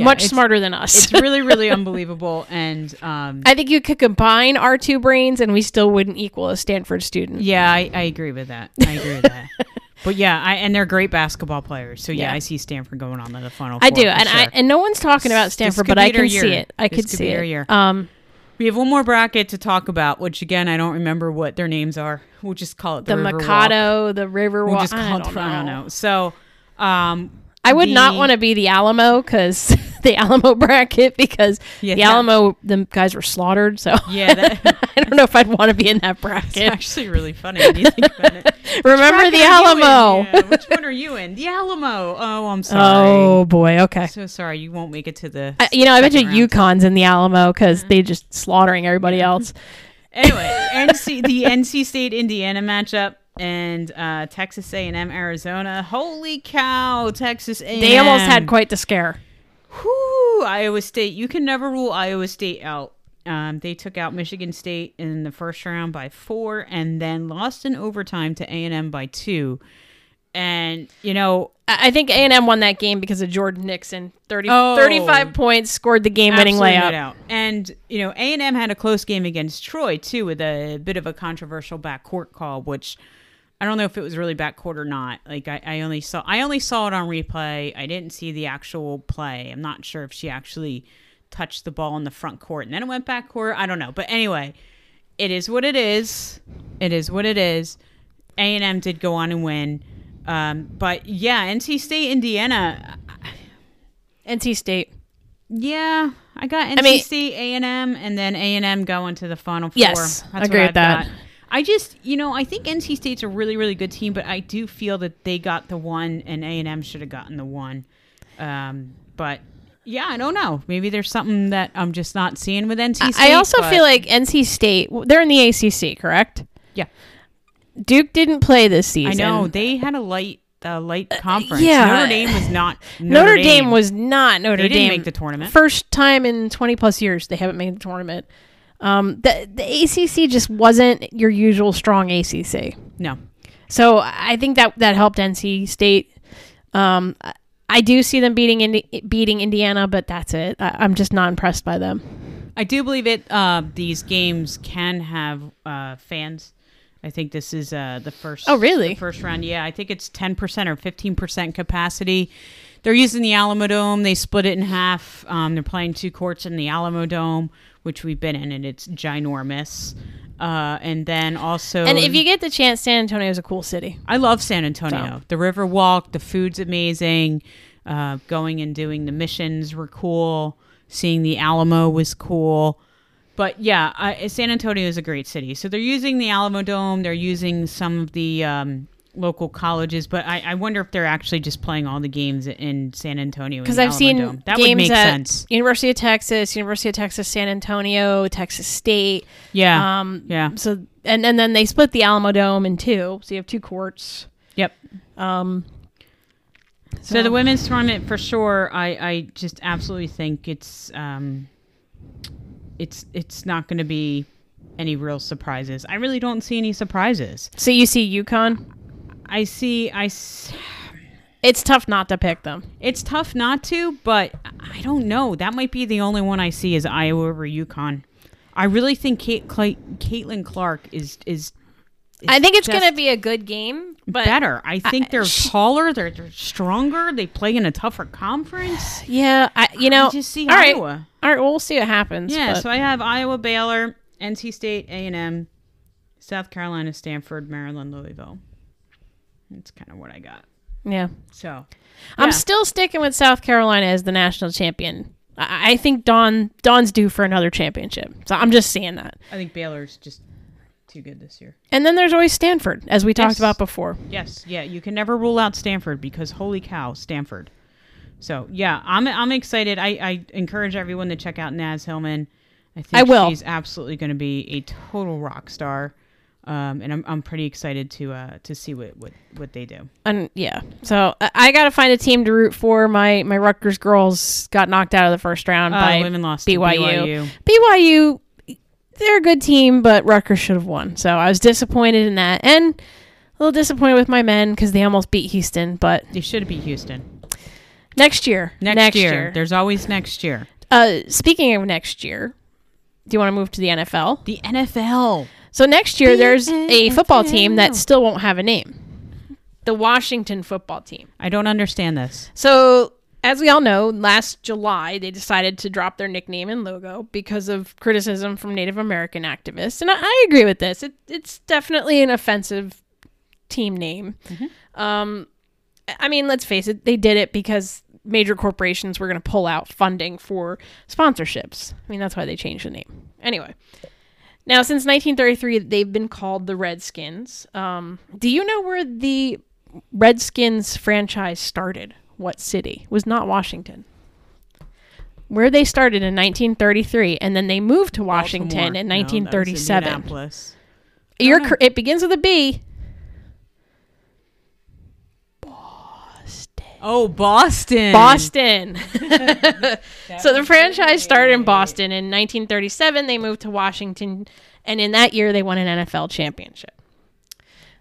Yeah, much smarter than us. it's <laughs> really really unbelievable and um I think you could combine our two brains, and we still wouldn't equal a Stanford student. Yeah, I, I agree with that. I agree with that. <laughs> But yeah, I, and they're great basketball players. So yeah, Yeah. I see Stanford going on to the final. I do, and I and no one's talking about Stanford, but I can year. see it. I This could see it. year. Um, we have one more bracket to talk about, which again I don't remember what their names are. We'll just call it the, the River Walk. Mikado, the River We'll Walk. just call I it. don't I don't know. So, um, I would not want to be the Alamo because <laughs> the Alamo bracket because Yeah, the Alamo the guys were slaughtered. So Yeah, <laughs> that, I don't know if I'd want to be in that it's bracket. actually really funny when you think about it. <laughs> Remember the are you in? Alamo? Yeah, which one are you in? The Alamo. Oh, I'm sorry. Oh boy, okay. so sorry. You won't make it to the. I, you know, I bet you. UConn's in the Alamo because they mm-hmm. just slaughtering everybody else. anyway, NC the NC State Indiana matchup and uh, Texas A&M Arizona. Holy cow, Texas A&M. They almost had quite the scare. Whew, Iowa State. You can never rule Iowa State out. Um, they took out Michigan State in the first round by four, and then lost in overtime to A and M by two. And you know, I I think A and M won that game because of Jordan Nixon. 30, Oh. 35 points, scored the game-winning layup. doubt. And you know, A and M had a close game against Troy too, with a bit of a controversial backcourt call, which I don't know if it was really backcourt or not. Like I, I only saw I only saw it on replay. I didn't see the actual play. I'm not sure if she actually touched the ball in the front court and then it went backcourt. I don't know. But anyway, it is what it is. It is what it is. A and M did go on and win. Um, but yeah, NC State, Indiana. NC State. Yeah, I got NC mean- State, A and M, and then A and M going to the Final Four. Yes, That's agree with that. got. I just, you know, I think NC State's a really, really good team, but I do feel that they got the one, and A and M should have gotten the one. Um, but yeah, I don't know. Maybe there's something that I'm just not seeing with NC State. I also feel like NC State. They're in the ACC, correct? yeah, Duke didn't play this season. I know they had a light, uh, light conference. yeah. Notre Dame was not. <laughs> Notre, Dame. was not Notre They didn't Dame. make the tournament. First time in 20 plus years they haven't made the tournament. Um, the the ACC just wasn't your usual strong ACC. No, So I think that that helped NC State. Um, I- do see them beating Indi- beating Indiana, but that's it. I, I'm just not impressed by them. I do believe it. Uh, these games can have uh, fans. I think this is uh, the first. Oh, really? the first round, yeah. I think it's ten percent or fifteen percent capacity. They're using the Alamo Dome. They split it in half. Um, they're playing two courts in the Alamo Dome, which we've been in, and it's ginormous. Uh, and then also, And if you get the chance, San Antonio is a cool city. I love San Antonio. The River Walk, the food's amazing. Uh, going and doing the missions were cool. Seeing the Alamo was cool. But yeah, I, San Antonio is a great city. So they're using the Alamo Dome. They're using some of the um, local colleges, but I, I wonder if they're actually just playing all the games in San Antonio. Because I've seen Dome. that games would make at sense. University of Texas, University of Texas, San Antonio, Texas State. Yeah, Um, yeah, So and and then they split the Alamo Dome in two, so you have two courts. yep. Um, So, the women's tournament for sure. I, I just absolutely think it's um, it's it's not going to be any real surprises. I really don't see any surprises. so you see UConn. I see. I. s- It's tough not to pick them. It's tough not to, but I don't know. That might be the only one I see is Iowa over UConn. I really think Kate, Cla- Caitlin Clark is is. is I think it's going to be a good game, but better. I think they're sh- taller. They're, they're stronger. They play in a tougher conference. yeah, I, you know, I just see all right, Iowa. all right, well, we'll see what happens. Yeah, but- so I have Iowa, Baylor, NC State, A and M, South Carolina, Stanford, Maryland, Louisville. That's kind of what I got. yeah. So I'm still sticking with South Carolina as the national champion. I, I think Dawn Dawn's due for another championship. So I'm just seeing that. I think Baylor's just too good this year. And then there's always Stanford, as we talked about before. Yes, yeah, you can never rule out Stanford because holy cow, Stanford. So yeah, I'm I'm excited. I, I encourage everyone to check out Naz Hillmon. I think I will. she's absolutely going to be a total rock star, um, and I'm I'm pretty excited to uh to see what what, what they do. And yeah, so I, I got to find a team to root for. My my Rutgers girls got knocked out of the first round Uh, by women lost BYU. BYU. BYU. They're a good team, but Rutgers should have won. So I was disappointed in that, and a little disappointed with my men because they almost beat Houston. But They should have beat Houston next year, next, year. There's always next year. Uh, speaking of next year, do you want to move to the NFL? The NFL. So next year, there's a football team that still won't have a name. The Washington football team. I don't understand this. So, as we all know, last July they decided to drop their nickname and logo because of criticism from Native American activists, and I, I agree with this. It, it's definitely an offensive team name. Um, I mean, let's face it, they did it because major corporations were going to pull out funding for sponsorships. I mean, that's why they changed the name. Anyway. Now, since 1933, they've been called the Redskins. Um, do you know where the Redskins franchise started? What city? It was not Washington. Where they started in 1933, and then they moved to Washington Baltimore. in No, that was 1937. Indianapolis. You're cor- it begins with a B. Oh, Boston. Boston. <laughs> so the franchise started in Boston in 1937. They moved to Washington, and in that year, they won an NFL championship.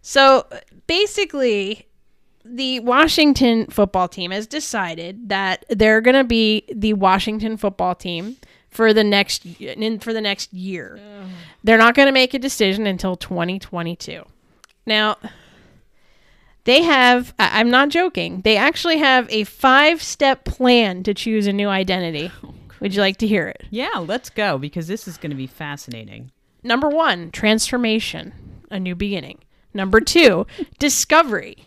So basically, the Washington football team has decided that they're going to be the Washington football team for the next in, for the next year. They're not going to make a decision until 2022. Now, they have, I- I'm not joking, they actually have a five step plan to choose a new identity. <laughs> Oh, Would you like to hear it? Yeah, let's go because this is going to be fascinating. Number one, transformation, a new beginning. Number two, <laughs> discovery.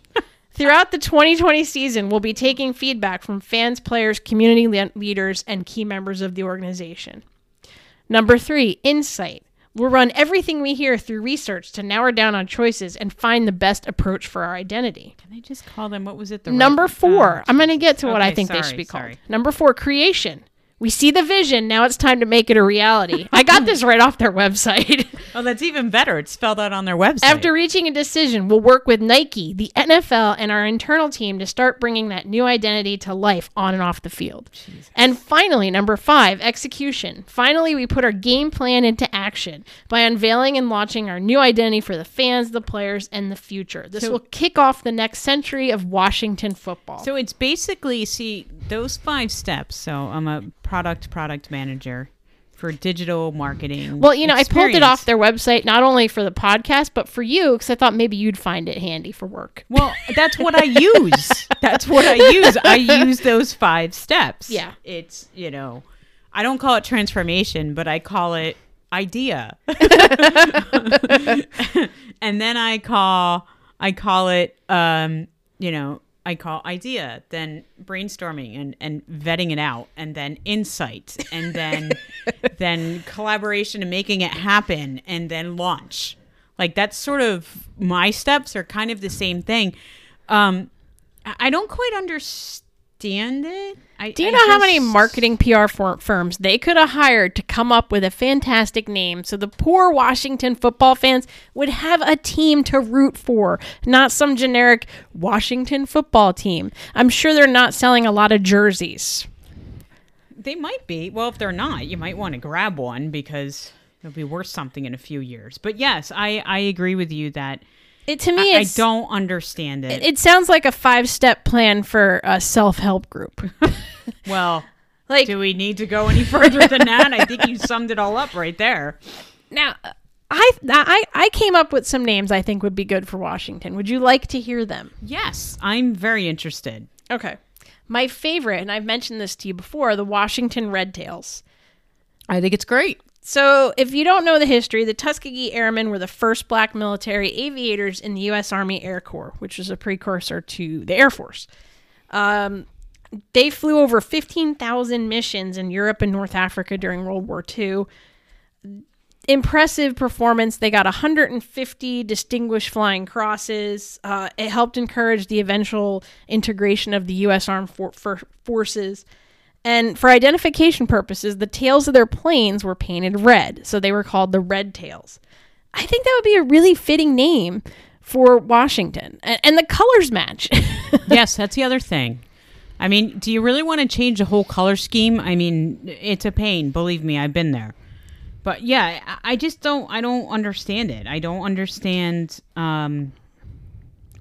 Throughout the 2020 season, we'll be taking feedback from fans, players, community le- leaders, and key members of the organization. Number three, insight. We'll run everything we hear through research to narrow down on choices and find the best approach for our identity. Can they just call them? What was it? The Number Red- four. Oh, I'm going to get to what I Okay, think they should be called. sorry. Number four, creation. We see the vision. Now it's time to make it a reality. I got this right off their website. <laughs> Oh, that's even better. It's spelled out on their website. After reaching a decision, we'll work with Nike, the NFL, and our internal team to start bringing that new identity to life on and off the field. And finally, number five, execution. Finally, we put our game plan into action by unveiling and launching our new identity for the fans, the players, and the future. This So- will kick off the next century of Washington football. So it's basically see those five steps. So I'm a product product manager for digital marketing. well, you know, I pulled it off their website not only for the podcast, but for you, because I thought maybe you'd find it handy for work. Well, that's what I use. that's what I use. I use those five steps. Yeah. It's, you know, I don't call it transformation, but I call it idea. <laughs> <laughs> and then I call I call it um, you know, I call idea, then brainstorming and, and vetting it out, and then insight, and then <laughs> then collaboration and making it happen, and then launch. Like that's sort of my steps are kind of the same thing. Um, I I don't quite understand it. I, Do you I know how many marketing PR fir- firms they could have hired to come up with a fantastic name so the poor Washington football fans would have a team to root for, not some generic Washington football team? I'm sure they're not selling a lot of jerseys. They might be. Well, if they're not, you might want to grab one because it'll be worth something in a few years. But yes, I, I agree with you that It to me, I, I don't understand it. It sounds like a five step plan for a self help group. <laughs> well, like do we need to go any further than that? I think you summed it all up right there. now, I I I came up with some names I think would be good for Washington. Would you like to hear them? Yes, I'm very interested. Okay. My favorite, and I've mentioned this to you before, the Washington Red Tails. I think it's great. So, if you don't know the history, the Tuskegee Airmen were the first black military aviators in the U.S. Army Air Corps, which was a precursor to the Air Force. Um, they flew over 15,000 missions in Europe and North Africa during World War II. Impressive performance. They got 150 distinguished flying crosses. Uh, it helped encourage the eventual integration of the U.S. Armed for- for- Forces. And for identification purposes, the tails of their planes were painted red, so they were called the Red Tails. I think that would be a really fitting name for Washington, and, and the colors match. <laughs> yes, that's the other thing. I mean, do you really want to change the whole color scheme? I mean, it's a pain. Believe me, I've been there. But yeah, I just don't. I don't understand it. I don't understand um,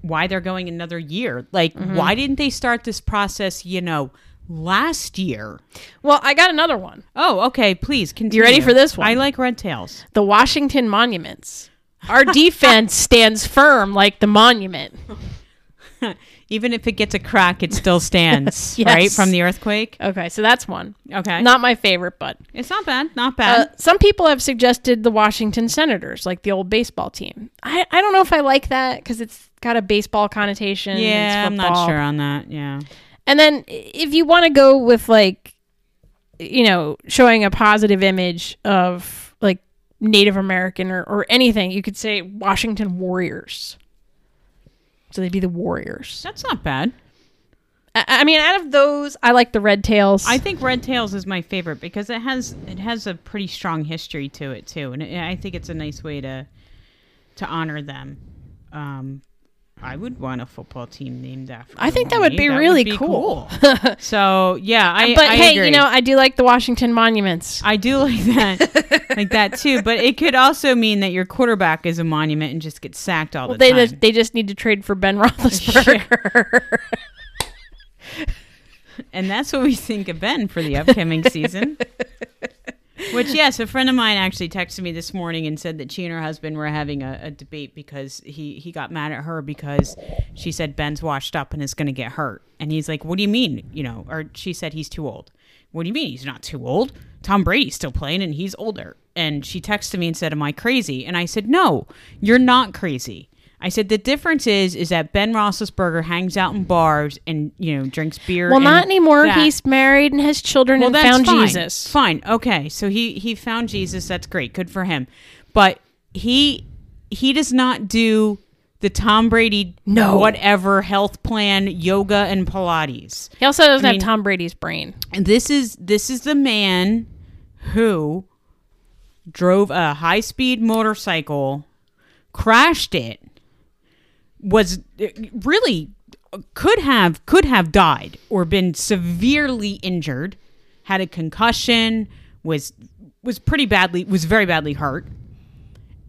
why they're going another year. Like, why didn't they start this process? You know, last year. well, I got another one: Oh, okay. Please continue. You ready for this one? I like red tails. the Washington Monuments. Our defense <laughs> stands firm like the monument. <laughs> Even if it gets a crack, it still stands, <laughs> Yes. right? From the earthquake. Okay, so that's one. Okay. Not my favorite, but it's not bad. Not Uh, bad. some people have suggested the Washington Senators, like the old baseball team. I, I don't know if I like that because it's got a baseball connotation. yeah, I'm not sure on that. Yeah. And then if you want to go with like, you know, showing a positive image of like Native American or, or anything, you could say Washington Warriors. So they'd be the Warriors. That's not bad. I, I mean, out of those, I like the Red Tails. I think Red Tails is my favorite because it has it has a pretty strong history to it too, and it, I think it's a nice way to to honor them. Um, I would want a football team named after. I think that would be really cool. <laughs> so yeah, I but I hey, agree. you know, I do like the Washington monuments. I do like that, like that too. But it could also mean that your quarterback is a monument and just gets sacked all Well, the they time. just, they just need to trade for Ben Roethlisberger. <laughs> And that's what we think of Ben for the upcoming season. <laughs> Which, yes, a friend of mine actually texted me this morning and said that she and her husband were having a, a debate because he, he got mad at her because she said Ben's washed up and is going to get hurt. And he's like, What do you mean? You know, or she said he's too old. What do you mean he's not too old? Tom Brady's still playing and he's older. And she texted me and said, Am I crazy? And I said, No, you're not crazy. I said the difference is is that Ben Roethlisberger hangs out in bars and you know drinks beer. well, not anymore. that. He's married and has children well, and that's found fine. Jesus. Fine, okay. So he he found Jesus. That's great. Good for him. But he he does not do the Tom Brady No. whatever health plan, yoga and Pilates. He also doesn't I mean- have Tom Brady's brain. And this is this is the man who drove a high speed motorcycle, crashed it, was uh, really could have could have died or been severely injured, had a concussion, was was pretty badly was very badly hurt.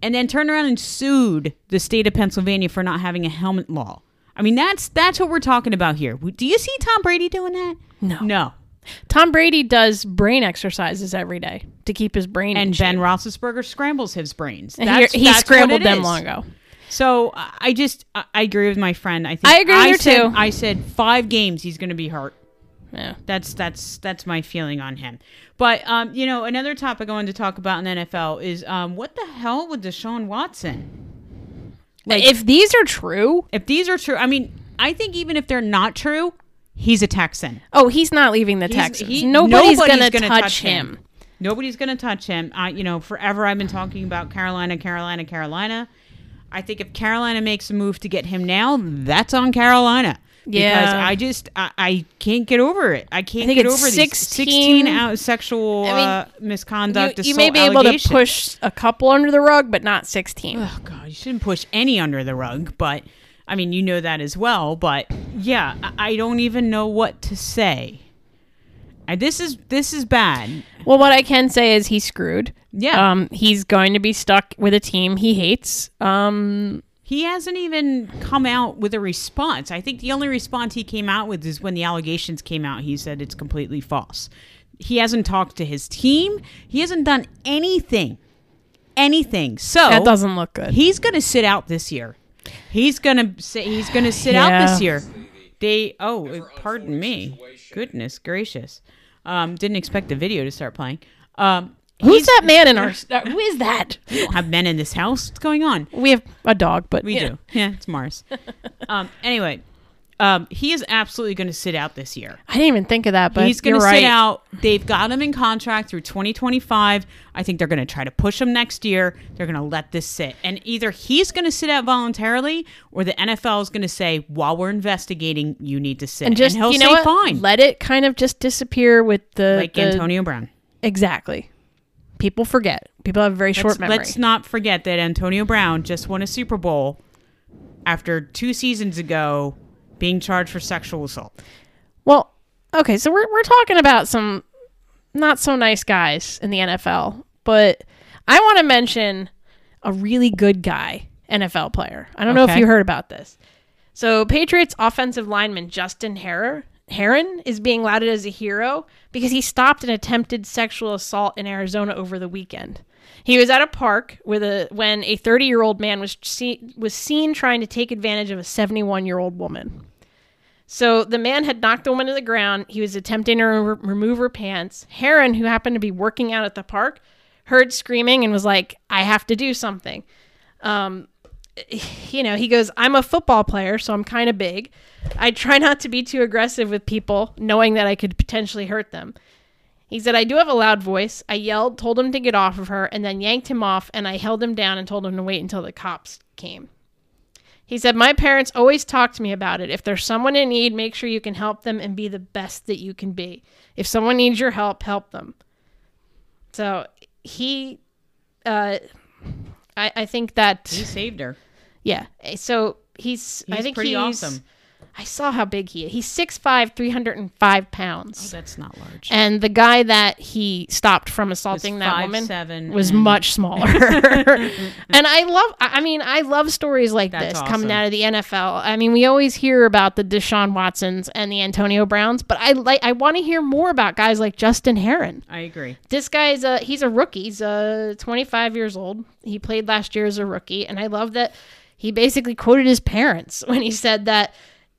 And then turned around and sued the state of Pennsylvania for not having a helmet law. I mean, that's that's what we're talking about here. Do you see Tom Brady doing that? No. No. Tom Brady does brain exercises every day to keep his brain in and Ben shape. Roethlisberger scrambles his brains. And That's, he, he that's scrambled them is. long ago. So I I just I I agree with my friend. I think I agree here, said, too. I said five games he's going to be hurt. Yeah. That's that's that's my feeling on him. But um, you know, another topic I wanted to talk about in the NFL is um, what the hell with Deshaun Watson? Like, if these are true, If these are true, I mean, I think even if they're not true, he's a Texan. oh, he's not leaving the He's- Texans. he- nobody's, nobody's gonna, gonna touch, touch him. him. Nobody's going to touch him. I, you know, forever I've been talking about Carolina, Carolina, Carolina. I think if Carolina makes a move to get him now, that's on Carolina. Yeah. Because I just I, I can't get over it. I can't think get over these 16 out sexual I mean, uh, misconduct. You, you may be able to push a couple under the rug, but not 16. Oh God, you shouldn't push any under the rug. But I mean, you know that as well. But yeah, I, I don't even know what to say. I, this is this is bad. Well, what I can say is he screwed. Yeah. Um, he's going to be stuck with a team he hates. Um, He hasn't even come out with a response. I think the only response he came out with is when the allegations came out. He said it's completely false. He hasn't talked to his team. He hasn't done anything, anything. So That doesn't look good. He's going to sit out this year. He's going to say he's going to sit out this year. They oh, pardon me. Goodness gracious. Um, didn't expect the video to start playing. Um, Who's that man in our? uh, <laughs> Who is that? We don't have men in this house. What's going on? We have a dog, but We yeah. do. Yeah, it's Mars. <laughs> um, anyway, um, he is absolutely going to sit out this year. I didn't even think of that, but He's going to right. sit out. They've got him in contract through 2025. I think they're going to try to push him next year. They're going to let this sit. And either he's going to sit out voluntarily or the NFL is going to say, while we're investigating, you need to sit. and just he'll you say, know what? fine. Let it kind of just disappear with the like the- Antonio Brown. Exactly. People forget. People have a very short Let's, memory. let's not forget that Antonio Brown just won a Super Bowl after two seasons ago being charged for sexual assault. Well, okay, so we're we're talking about some not so nice guys in the NFL, but I want to mention a really good guy NFL player. I don't know if you heard about this. So Patriots offensive lineman Justin Herron, Herron is being lauded as a hero because he stopped an attempted sexual assault in Arizona over the weekend. He was at a park with a when a 30-year-old man was see, was seen trying to take advantage of a 71-year-old woman. So the man had knocked the woman to the ground. He was attempting to re- remove her pants. Herron, who happened to be working out at the park, heard screaming and was like, "I have to do something." Um, you know, he goes, "I'm a football player, so I'm kind of big. I try not to be too aggressive with people, knowing that I could potentially hurt them." He said, I do have a loud voice. I yelled, told him to get off of her, and then yanked him off, and I held him down and told him to wait until the cops came. He said, My parents always talk to me about it. If there's someone in need, make sure you can help them and be the best that you can be. If someone needs your help, help them. So he, uh, I, I think that, He saved her. yeah. So he's, I He's think pretty he's, awesome. I saw how big he is. He's 6'5, 305 pounds. That's not large. And the guy that he stopped from assaulting that five, woman seven, was and- much smaller. <laughs> and I love, I mean, I love stories like That's this coming out of the NFL. I mean, we always hear about the Deshaun Watsons and the Antonio Browns, but I like, I want to hear more about guys like Justin Herron. I agree. This guy's a, he's a rookie. He's uh, 25 years old. He played last year as a rookie. And I love that he basically quoted his parents when he said that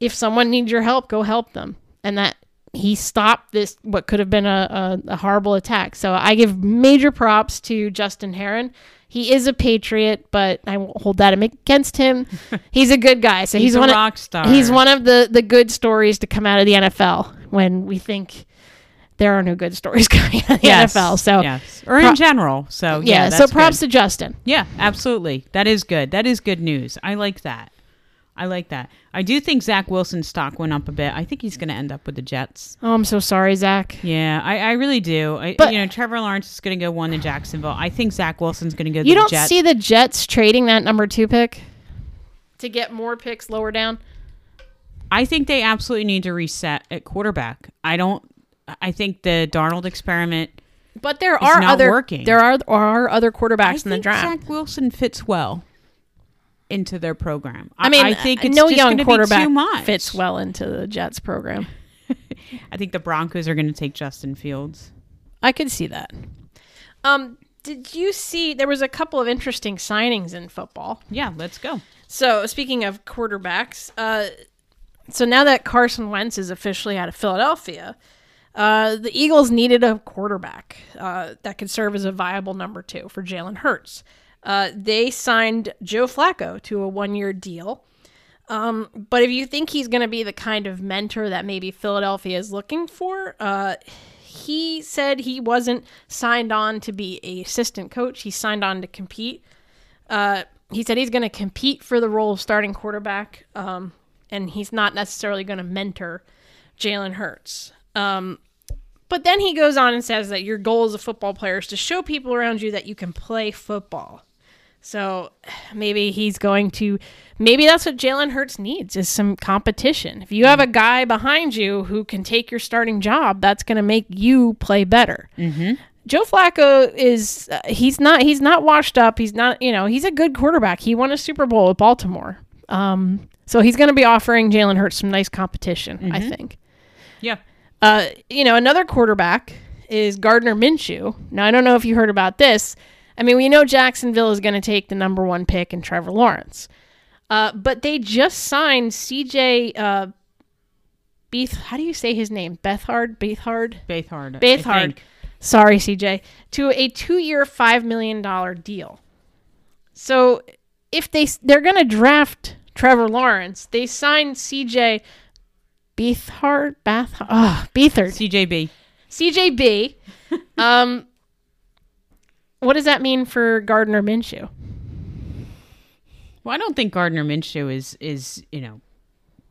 if someone needs your help, go help them. And that he stopped this, what could have been a, a, a horrible attack. So I give major props to Justin Herron. He is a patriot, but I won't hold that against him. <laughs> He's a good guy. So he's, He's, a one of, rock star. He's one of the the good stories to come out of the NFL when we think there are no good stories <laughs> coming out of the Yes, NFL. So yes, or in Pro- general. So yeah, yeah, so props good. to Justin. Yeah, absolutely. That is good. That is good news. I like that. I like that. I do think Zach Wilson's stock went up a bit. I think he's going to end up with the Jets. Oh, I'm so sorry, Zach. Yeah, I, I really do. I, But- you know, Trevor Lawrence is going to go one to Jacksonville. I think Zach Wilson's going to go You don't Jets. see the Jets trading that number two pick to get more picks lower down. I think they absolutely need to reset at quarterback. I don't. I think the Darnold experiment. But there are not other working. there are are other I quarterbacks in the draft. Zach Wilson fits well into their program. I mean, I think it's no just young quarterback fits well into the Jets program. <laughs> I think the Broncos are going to take Justin Fields. I could see that. Um, did you see there was a couple of interesting signings in football? Yeah, let's go. So speaking of quarterbacks, uh, so now that Carson Wentz is officially out of Philadelphia, uh, the Eagles needed a quarterback uh, that could serve as a viable number two for Jalen Hurts. Uh, they signed Joe Flacco to a one-year deal. Um, but if you think he's going to be the kind of mentor that maybe Philadelphia is looking for, uh, he said he wasn't signed on to be a assistant coach. He signed on to compete. Uh, he said he's going to compete for the role of starting quarterback, um, and he's not necessarily going to mentor Jalen Hurts. Um, but then he goes on and says that your goal as a football player is to show people around you that you can play football. So maybe he's going to, maybe that's what Jalen Hurts needs is some competition. If you have a guy behind you who can take your starting job, that's going to make you play better. Mm-hmm. Joe Flacco is uh, he's not he's not washed up. He's not you know he's a good quarterback. He won a Super Bowl with Baltimore. Um, so he's going to be offering Jalen Hurts some nice competition. I think. Yeah. Uh, you know, another quarterback is Gardner Minshew. Now, I don't know if you heard about this. I mean, we know Jacksonville is going to take the number one pick in Trevor Lawrence. Uh, but they just signed CJ uh, Beath. How do you say his name? Bethard? Bethard, Bethard, think. Sorry, CJ. To a two-year, five million dollar deal. So, if they they're going to draft Trevor Lawrence, they signed CJ Bethard, Bath. Ah, Beathard. CJB. CJB. <laughs> um, what does that mean for Gardner Minshew? Well, I don't think Gardner Minshew is is you know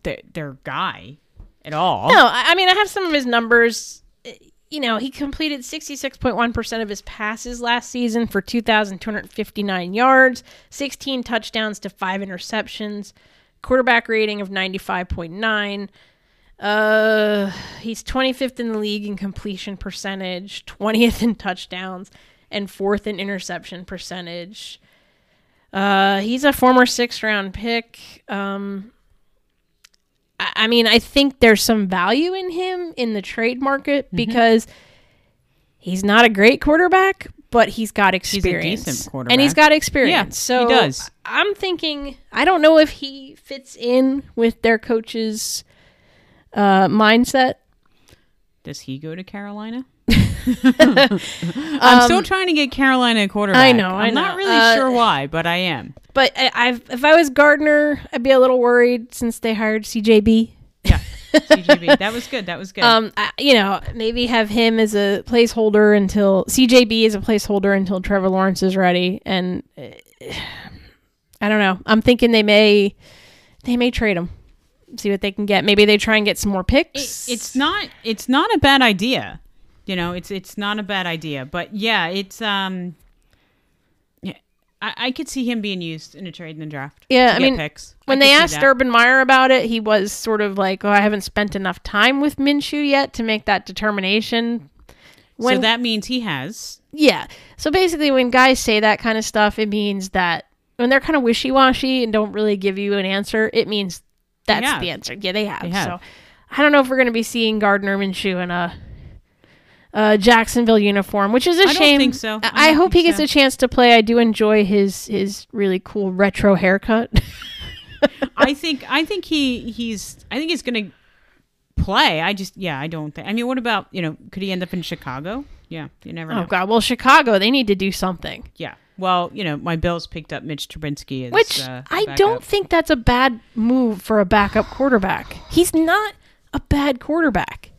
their their guy at all. No, I, I mean I have some of his numbers. You know, he completed 66.1% of his passes last season for 2,259 yards, 16 touchdowns to 5 interceptions, quarterback rating of 95.9. Uh, he's 25th in the league in completion percentage, 20th in touchdowns, and 4th in interception percentage. Uh, he's a former sixth round pick. Um, I I mean, I think there's some value in him in the trade market Mm-hmm. because he's not a great quarterback, but he's got a experience. decent And he's got experience. Yeah, so he does. I'm thinking, I don't know if he fits in with their coach's uh, mindset. Does he go to Carolina? <laughs> I'm still trying to get Carolina a quarterback. Um, I know, I I'm not really Uh, sure why, but I am. But I, I've, if I was Gardner, I'd be a little worried since they hired CJB. Yeah. CJB. <laughs> That was good. That was good. Um, I, you know, maybe have him as a placeholder until CJB is a placeholder until Trevor Lawrence is ready. And uh, <sighs> I don't know. I'm thinking they may they may trade him, see what they can get. Maybe they try and get some more It- picks. it's not it's not a bad idea. You know, it's it's not a bad idea. But yeah, it's um yeah, I, I could see him being used in a trade in the draft. Yeah, I mean, picks. When could they asked. Urban Meyer about it, he was sort of like, "Oh, I haven't spent enough time with Minshew yet to make that determination." When so that means he has. Yeah. So basically, when guys say that kind of stuff, it means that when they're kind of wishy washy and don't really give you an answer, it means that's the answer. Yeah, they have. They have. So I don't know if we're going to be seeing Gardner Minshew in a, a Jacksonville uniform, which is a I don't shame. think so. I I, hope he gets so. a chance to play. I do enjoy his his really cool retro haircut. <laughs> I think I think he he's I think he's going to play. I just yeah, I don't think. I mean, what about, you know, could he end up in Chicago? Yeah, you never know. oh God! Well, Chicago, they need to do something. Yeah. Well, you know, my Bills picked up Mitch Trubinsky as Which uh, I don't think that's a bad move for a backup quarterback. He's not a bad quarterback.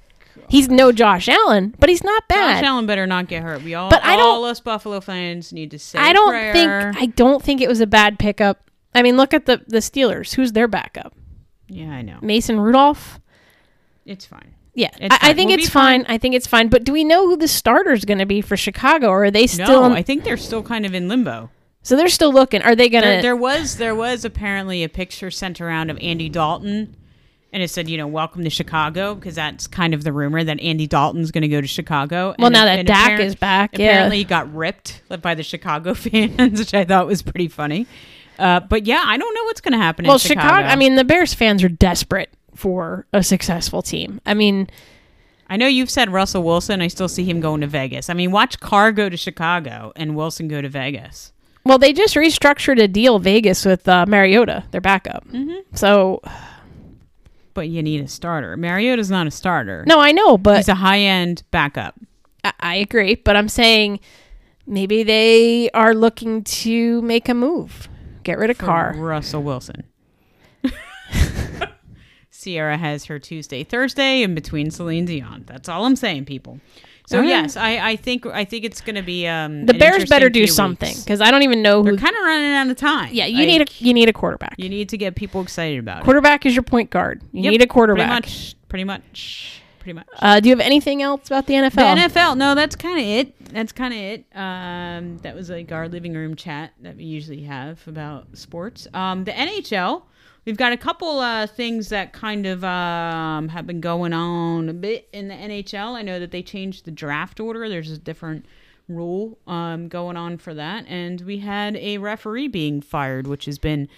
He's no Josh Allen, but he's not bad. Josh Allen better not get hurt. We all, But I don't- all us Buffalo fans need to say I don't prayer. think I don't think it was a bad pickup. I mean, look at the the Steelers. Who's their backup? yeah, I know. Mason Rudolph. It's fine. Yeah, It's I, I think We'll it's fine. fine. I think it's fine. But do we know who the starter's going to be for Chicago? Or are they still? no, in- I think they're still kind of in limbo. so they're still looking. Are they going There, to? there was there was apparently a picture sent around of Andy Dalton, and it said, you know, welcome to Chicago, because that's kind of the rumor that Andy Dalton's going to go to Chicago. Well, And- now that and Dak apparent- is back, yeah. apparently he got ripped by the Chicago <laughs> fans, which I thought was pretty funny. Uh, but yeah, I don't know what's going to happen. well, in Chicago. Chicago. I mean, the Bears fans are desperate for a successful team. I mean, I know you've said Russell Wilson. I still see him going to Vegas. I mean, watch Carr go to Chicago and Wilson go to Vegas. well, they just restructured a deal Vegas with uh, Mariota, their backup. Mm-hmm. So But you need a starter. Mariota's not a starter. no, I know, but He's a high end backup. I, I agree. But I'm saying maybe they are looking to make a move, get rid of for Carr. Russell Wilson. <laughs> Sierra has her Tuesday, Thursday in between Celine Dion. That's all I'm saying, people. So right. yes, I, I think I think it's going to be um, The Bears better do something because I don't even know who. They're kind of running out of time. Yeah, you Like, need a you need a quarterback. you need to get people excited about it. Quarterback is your point guard. You Yep, need a quarterback. Pretty much. Pretty much. Pretty much. Uh, do you have anything else about the NFL? The NFL, no, that's kind of it. That's kind of it. Um, that was like our living room chat that we usually have about sports. Um, the NHL, we've got a couple uh, things that kind of um, have been going on a bit in the NHL. I know that they changed the draft order. There's a different rule um, going on for that, and we had a referee being fired, which has been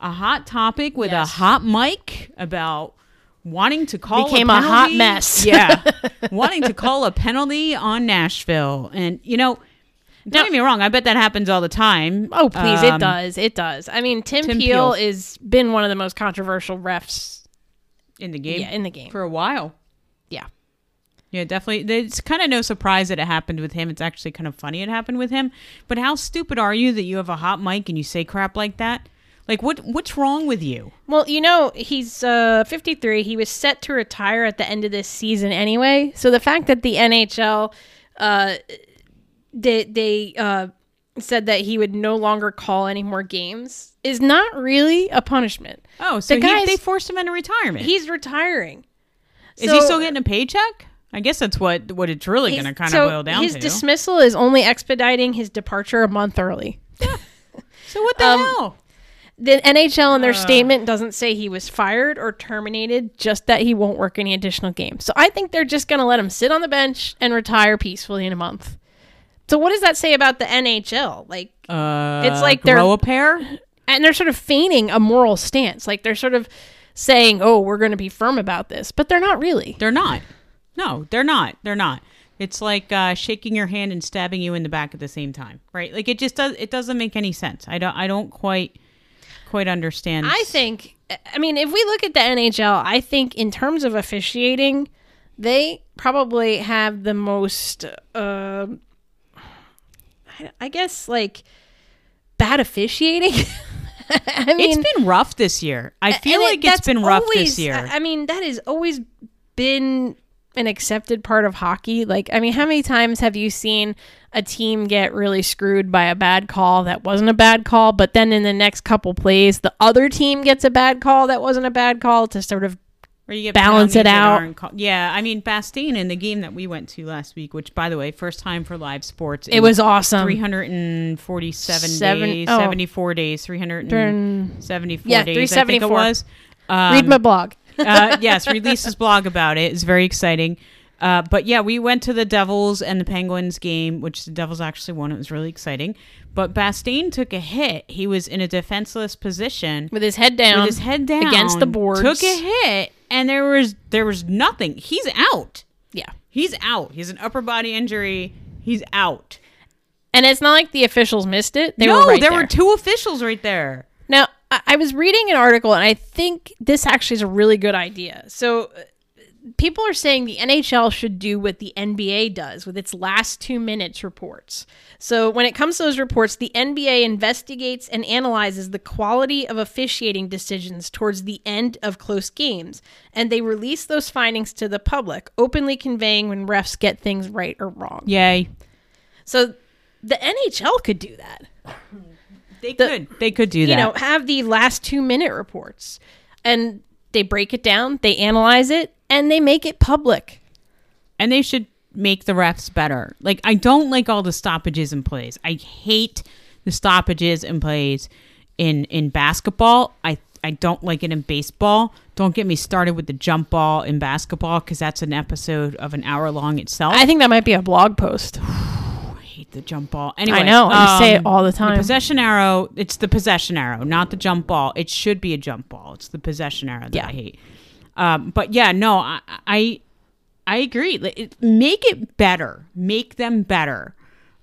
a hot topic with Yes. a hot mic about wanting to call Became a, a hot mess. yeah, <laughs> wanting to call a penalty on Nashville, and you know, don't get me wrong, I bet that happens all the time. Oh, please, it Um, does. It does. I mean, Tim, Tim Peel Peel. is been one of the most controversial refs in the game yeah, in the game. for a while. yeah. Yeah, definitely. It's kind of no surprise that it happened with him. It's actually kind of funny it happened with him. But how stupid are you that you have a hot mic and you say crap like that? Like what? What's wrong with you? Well, you know, he's uh, 53. He was set to retire at the end of this season anyway. So the fact that the NHL uh, they they uh, said that he would no longer call any more games is not really a punishment. Oh, so The he, guy's- they forced him into retirement. He's retiring. Is he still getting a paycheck? I guess that's what what it's really going to kind of so boil down his to. dismissal is only expediting his departure a month early. so what the <laughs> um, hell? The NHL Uh. in their statement doesn't say he was fired or terminated, just that he won't work any additional games. So I think they're just going to let him sit on the bench and retire peacefully in a month. So what does that say about the NHL? Like, Uh, it's like they're- a pair. and they're sort of feigning a moral stance. Like they're sort of saying, "Oh, we're going to be firm about this," but they're not really. They're not. No, they're not. They're not. It's like uh, shaking your hand and stabbing you in the back at the same time, right? Like it just does. It doesn't make any sense. I don't. I don't quite quite understand. I think, I mean, if we look at the NHL, I think in terms of officiating, they probably have the most, uh, I- I guess, like bad officiating. <laughs> I mean, it's been rough this year. I feel like it- that's been rough always- this year. I mean, that has always been an accepted part of hockey. Like, I mean, how many times have you seen a team get really screwed by a bad call that wasn't a bad call, but then in the next couple plays, the other team gets a bad call that wasn't a bad call to sort of Or you get balance it out. call- yeah, I mean Bastian in the game that we went to last week, which by the way, first time for live sports. it was awesome. 347 Seven- days, oh. 74 days, 374 Yeah, days. I think it was. Um, Read my blog. <laughs> uh, yes, released his blog about it. It's very exciting. Uh, but yeah, we went to the Devils and the Penguins game, which the Devils actually won. It was really exciting. But Bastian took a hit. He was in a defenseless position With his head down. with his head down against the boards. Took a hit, and there was there was nothing. He's out. Yeah. He's out. He's an upper body injury. He's out. And it's not like the officials missed it. They no, were right there, there. were two officials right there. Now, I, I was reading an article, and I think this actually is a really good idea. So, people are saying the NHL should do what the NBA does with its last two minutes reports. So, when it comes to those reports, the NBA investigates and analyzes the quality of officiating decisions towards the end of close games, and they release those findings to the public, openly conveying when refs get things right or wrong. Yay. So, the NHL could do that. They could. They could do that. you know, have the last two minute reports and they break it down, they analyze it, and they make it public. and they should make the refs better. Like I don't like all the stoppages and plays. I hate the stoppages and plays in in basketball. I I don't like it in baseball. Don't get me started with the jump ball in basketball because that's an episode of an hour long itself. I think that might be a blog post. <sighs> <sighs> <sighs> Hate the jump ball. Anyway, I know. I say it um, all the time. The possession arrow. It's the possession arrow, not the jump ball. It should be a jump ball. It's the possession arrow that Yeah. I hate. Um, but yeah, no, I I, I agree. Make it better. Make them better.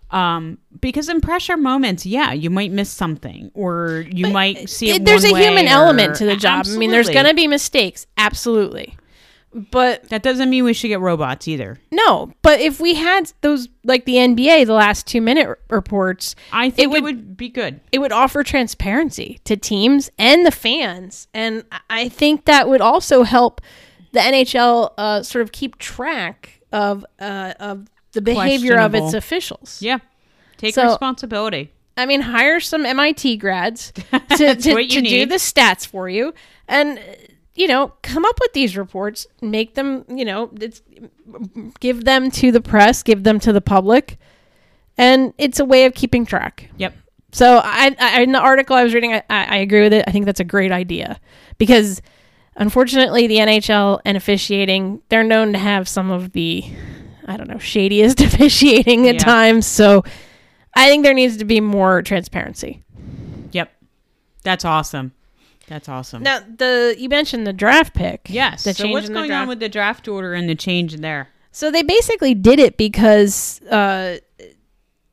Um, because in pressure moments, yeah, you might miss something, or you might see it. There's a human way, element to the job. I mean, there's going to be mistakes. Absolutely. But That doesn't mean we should get robots either. no, but if we had those, like the NBA, the last two minute r- reports, I think it would- would, be good. it would offer transparency to teams and the fans. And I- think that would also help the NHL uh, sort of keep track of uh, of the behavior of its officials. Yeah, take So- responsibility. I mean, hire some MIT grads <laughs> to, to, to do the stats for you and, you know, come up with these reports, make them, you know, it's, give them to the press, give them to the public. And it's a way of keeping track. Yep. So I, I in the article I was reading, I, I I agree with it. I think that's a great idea because unfortunately the NHL and officiating, they're known to have some of the I don't know, shadiest <laughs> officiating at Yeah. times. So I think there needs to be more transparency. Yep. That's awesome. That's awesome. Now, the you mentioned the draft pick. yes. the so what's going on with the draft order and the change there? So they basically did it because uh,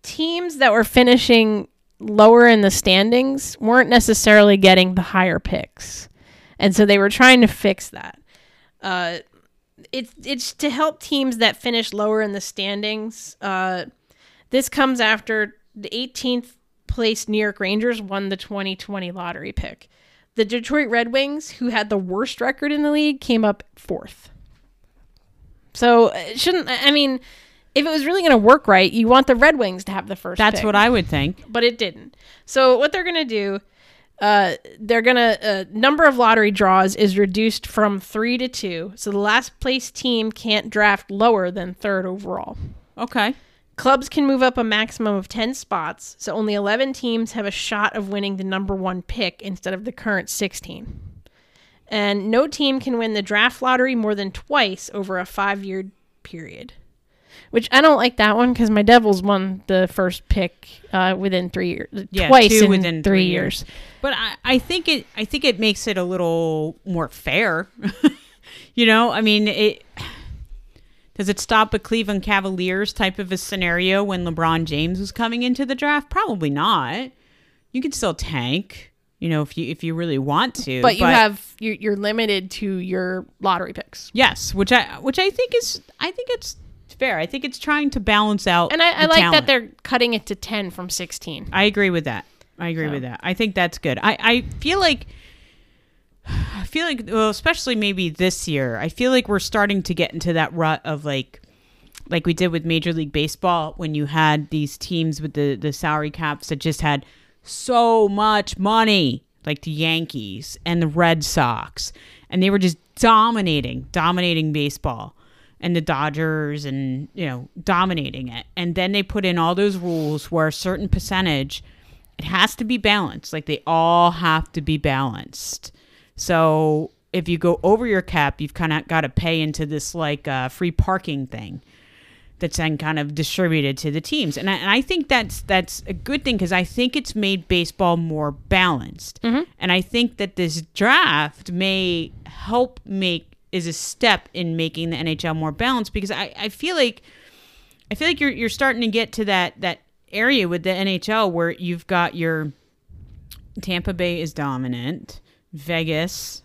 teams that were finishing lower in the standings weren't necessarily getting the higher picks, and so they were trying to fix that. Uh, it's it's to help teams that finish lower in the standings. Uh, this comes after the 18th place New York Rangers won the 2020 lottery pick. The Detroit Red Wings, who had the worst record in the league, came up fourth. So it shouldn't I mean, if it was really going to work right, you want the Red Wings to have the first. That's pick, what I would think. but it didn't. So what they're going to do, uh, they're going to uh, number of lottery draws is reduced from three to two. So the last place team can't draft lower than third overall. Okay. Clubs can move up a maximum of 10 spots, so only 11 teams have a shot of winning the number one pick instead of the current 16. And no team can win the draft lottery more than twice over a five year period. Which I don't like that one because my Devils won the first pick uh, within three years, Yeah, twice in within three, three years. But I, I think it I think it makes it a little more fair. <laughs> you know, I mean it does it stop a Cleveland Cavaliers type of a scenario when LeBron James was coming into the draft? Probably not. You can still tank, you know, if you if you really want to. But you have you're, you're limited to your lottery picks. Yes, which I which I think is I think it's fair. I think it's trying to balance out And I, I like talent. that they're cutting it to 10 from 16. I agree with that. I agree So. with that. I think that's good. I, I feel like I feel like well, especially maybe this year, I feel like we're starting to get into that rut of like like we did with Major League Baseball when you had these teams with the the salary caps that just had so much money, like the Yankees and the Red Sox, and they were just dominating, dominating baseball. And the Dodgers and you know dominating it, and then they put in all those rules where a certain percentage it has to be balanced. Like they all have to be balanced. So if you go over your cap, you've kind of got to pay into this like uh, free parking thing that's then kind of distributed to the teams. And I, and I think that's that's a good thing because I think it's made baseball more balanced. And I think that this draft may help make is a step in making the NHL more balanced because I, I feel like I feel like you're you're starting to get to that that area with the NHL where you've got your Tampa Bay is dominant, Vegas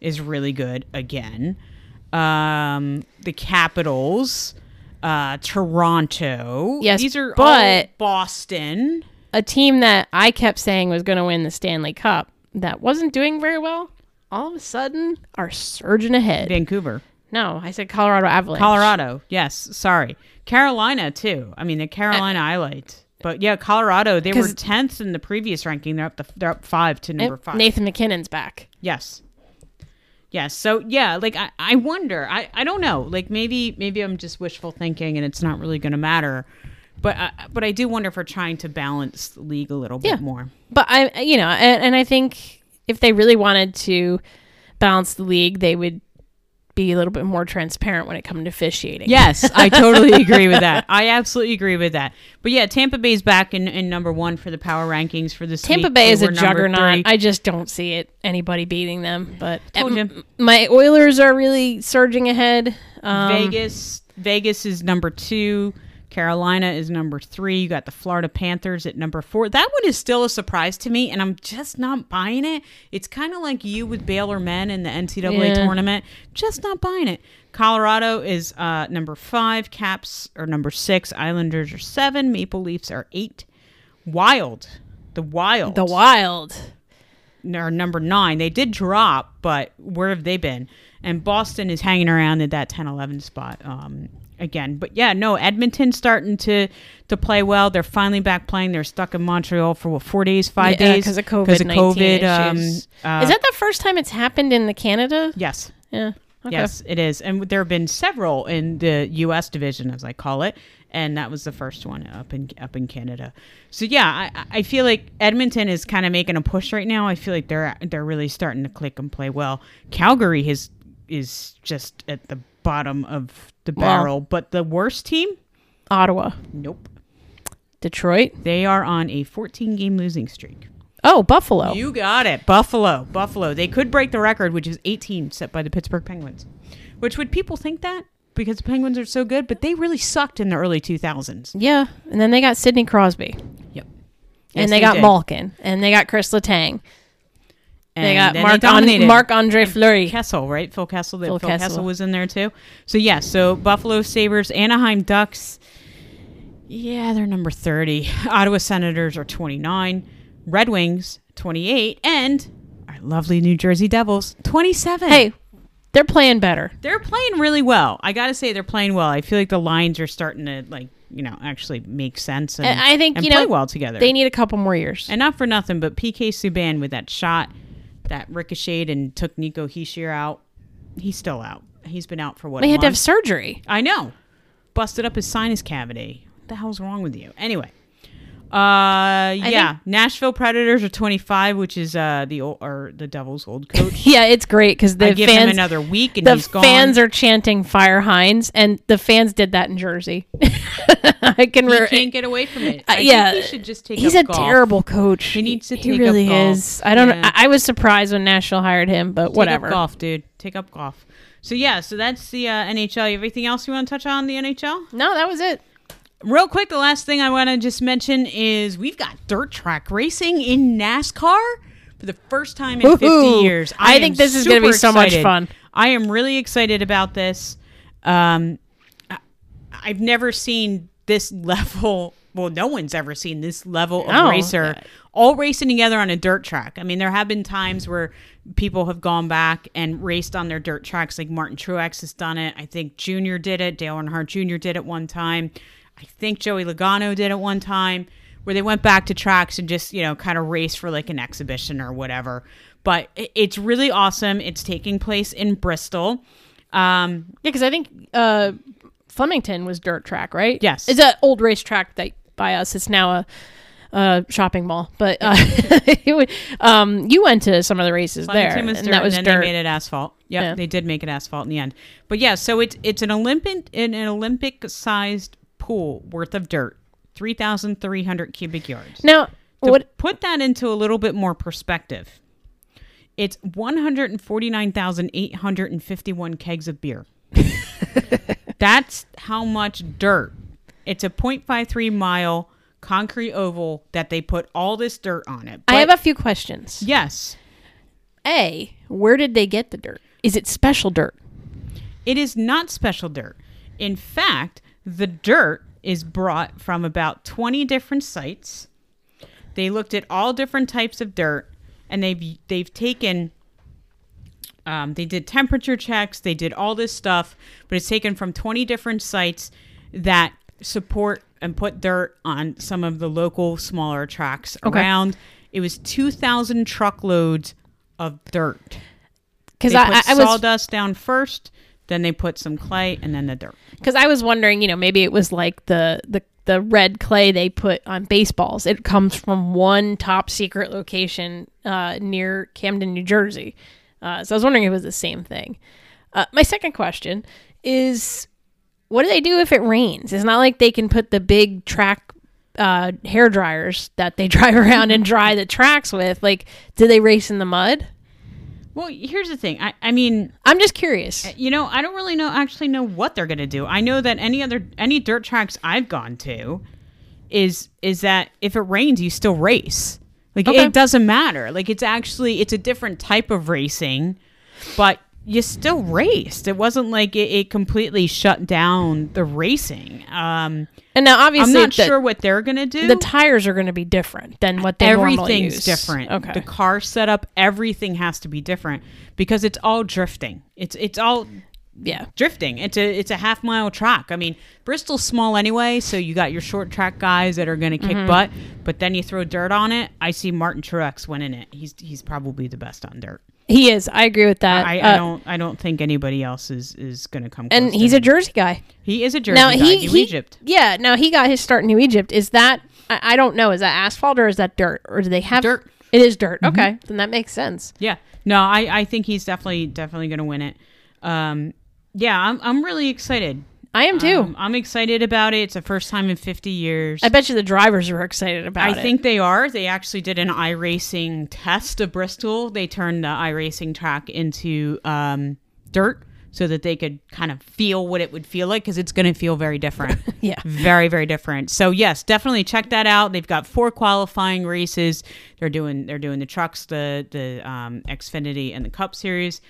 is really good again, um, the Capitals, uh, Toronto, Yes, these are all but- Boston. a team that I kept saying was going to win the Stanley Cup that wasn't doing very well, all of a sudden are surging ahead. Vancouver, No, I said Colorado Avalanche. Colorado, yes, sorry, Carolina too. I mean the Carolina <laughs> I liked, but yeah, Colorado they were tenth in the previous ranking. They're up the, they're up five to number five. Nathan MacKinnon's back. Yes. Yes. So yeah, like I, I wonder. I, I don't know. Like maybe maybe I'm just wishful thinking and it's not really going to matter. But I, but I do wonder if we're trying to balance the league a little Yeah. bit more. But I, you know, and, and I think if they really wanted to balance the league, they would be a little bit more transparent when it comes to officiating. Yes, I totally <laughs> agree with that. I absolutely agree with that. But yeah, Tampa Bay's back in, in number one for the power rankings for this Tampa week. Bay is a juggernaut. three. I just don't see it anybody beating them. But you. my Oilers are really surging ahead. Um, Vegas Vegas is number two. Carolina is number three. You got the Florida Panthers at number four. That one is still a surprise to me, and I'm just not buying it. It's kind of like you with Baylor men in the NCAA Yeah. tournament. Just not buying it. Colorado is uh, number five. Caps are number six. Islanders are seven. Maple Leafs are eight. Wild. The Wild the Wild. are number nine. They did drop, but where have they been? And Boston is hanging around at that 10 11 spot um, again. But yeah, no, Edmonton's starting to to play well. They're finally back playing. They're stuck in Montreal for what, four days, five Yeah, days? because of COVID. 'Cause of COVID. Um, uh, is that the first time it's happened in the Canada? yes. Yeah. Okay. Yes, it is. And there have been several in the U.S. division, as I call it, and that was the first one up in up in Canada. So yeah, I, I feel like Edmonton is kind of making a push right now. I feel like they're they're really starting to click and play well. Calgary has is just at the bottom of the barrel. But the worst team, Ottawa, nope. Detroit. They are on a 14 game losing streak. Oh, Buffalo. You got it. Buffalo. Buffalo. They could break the record, which is 18 set by the Pittsburgh Penguins. Which would people think that? Because the Penguins are so good, but they really sucked in the early 2000s. yeah, and then they got Sidney Crosby, Yep. and they, got Malkin, and they got Chris Letang. They got Mark on, Marc Andre Fleury. Kessel, right? Phil Kessel. Phil, Phil Phil Kessel. Kessel was in there too. So yeah, so Buffalo Sabres, Anaheim Ducks. Yeah, they're number 30. Ottawa Senators are 29. Red Wings 28 and our lovely New Jersey Devils 27. Hey, they're playing better. They're playing really well. I got to say they're playing well. I feel like the lines are starting to like, you know, actually make sense and And I think, and you play know, well together. They need a couple more years. And not for nothing, but PK Subban with that shot that ricocheted and took Nico Hischier out. He's still out. He's been out for what? they had to have surgery. I know. Busted up his sinus cavity. What the hell's wrong with you? Anyway. Uh yeah, Nashville Predators are 25, which is uh the old, or the Devils' old coach. <laughs> Yeah, it's great because the I give him fans, another week and the he's gone. fans are chanting "Fire Hynes," and the fans did that in Jersey. <laughs> I can. he Re- can't get away from it. Uh, yeah, think he should just take He's a golf. terrible coach. He needs to He take up really golf. is. I don't. Yeah. I, I was surprised when Nashville hired him, but whatever. Take whatever. up golf, dude. Take up golf. So yeah, so that's the uh, NHL. Everything else you want to touch on the NHL? No, that was it. Real quick, the last thing I want to just mention is we've got dirt track racing in NASCAR for the first time in 50 years. I am think this is gonna be super so much fun. I am really excited about this. Um, I, I've never seen this level. Well, no one's ever seen this level of racer all racing together on a dirt track. I mean, there have been times where people have gone back and raced on their dirt tracks, like Martin Truex has done it. I think Junior did it. Dale Earnhardt Jr. did it one time. I think Joey Logano did it one time, where they went back to tracks and just you know kind of race for like an exhibition or whatever. But it's really awesome. It's taking place in Bristol. Um, Yeah, because I think uh, Flemington was dirt track, right? Yes. it's an old racetrack that by us. It's now a. Uh, shopping mall, but uh, <laughs> would, um, you went to some of the races there, Flemington and dirt, that was and then dirt. they made it asphalt. Yep, Yeah. they did make it asphalt in the end. But yeah, so it's it's an Olympic an, an Olympic sized pool worth of dirt, three thousand three hundred cubic yards. now, To what? put that into a little bit more perspective, it's one hundred and forty nine thousand eight hundred and fifty one kegs of beer. <laughs> That's how much dirt. It's a 0.53 mile concrete oval that they put all this dirt on it. I have a few questions. yes. A, where did they get the dirt? Is it special dirt? It is not special dirt. In fact, the dirt is brought from about 20 different sites. They looked at all different types of dirt and they've they've taken um, they did temperature checks, they did all this stuff, but it's taken from 20 different sites that support and put dirt on some of the local smaller tracks Okay. around. It was 2,000 truckloads of dirt. Because They I, put I, I was sawdust down first, then they put some clay, and then the dirt. because I was wondering, you know, maybe it was like the the the red clay they put on baseballs. It comes from one top secret location uh, near Camden, New Jersey. Uh, so I was wondering if it was the same thing. Uh, my second question is, what do they do if it rains? It's not like they can put the big track uh, hair dryers that they <laughs> drive around and dry the tracks with. Like, do they race in the mud? Well, here's the thing. I, I mean, I'm just curious. Uh, you know, I don't really know actually know what they're gonna do. I know that any other any dirt tracks I've gone to is is that if it rains, you still race. Like Okay. it doesn't matter. Like it's actually it's a different type of racing, but you still raced. It wasn't like it, it completely shut down the racing. Um, And now, obviously, I'm not the, sure what they're gonna do. the tires are going to be different than what they normally everything's different. Okay. The car setup, everything has to be different because it's all drifting. It's it's all yeah. drifting. It's a it's a half mile track. I mean, Bristol's small anyway, so you got your short track guys that are going to kick Mm-hmm. butt. But then you throw dirt on it. I see Martin Truex winning it. He's he's probably the best on dirt. He is. I agree with that. I, Uh, don't I don't think anybody else is is going to come. And he's a. Jersey guy. he is a Jersey Now guy. he, New he Egypt. Yeah. Now he got his start in New Egypt. Is that I, I don't know. Is that asphalt or is that dirt or do they have Dirt. Mm-hmm. It is dirt. Okay, then that makes sense. Yeah. No, I, I think he's definitely definitely going to win it. Um, yeah, I'm I'm really excited. I am too. Um, I'm excited about it. It's the first time in 50 years. I bet you the drivers are excited about I it. I think they are. They actually did an iRacing test of Bristol. They turned the iRacing track into um, dirt so that they could kind of feel what it would feel like because it's going to feel very different. <laughs> Yeah. Very, very different. So yes, definitely check that out. They've got four qualifying races. They're doing they're doing the trucks, the the um, Xfinity and the Cup Series.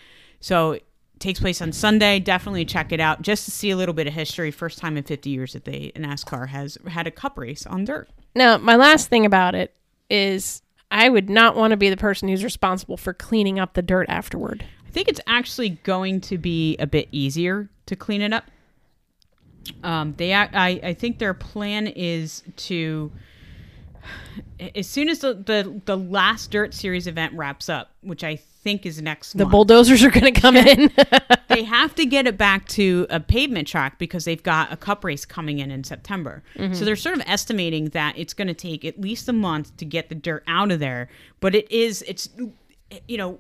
So takes place on Sunday. Definitely check it out just to see a little bit of history. First time in 50 years that they NASCAR has had a Cup race on dirt. Now, my last thing about it is I would not want to be the person who's responsible for cleaning up the dirt afterward. I think it's actually going to be a bit easier to clean it up. Um, they, I, I think their plan is to, <sighs> as soon as the, the, the last Dirt Series event wraps up, which I think is next The month, bulldozers are going to come in. <laughs> they have to get it back to a pavement track because they've got a cup race coming in in September. So mm-hmm. they're sort of estimating that it's going to take at least a month to get the dirt out of there. But it is, it's, you know,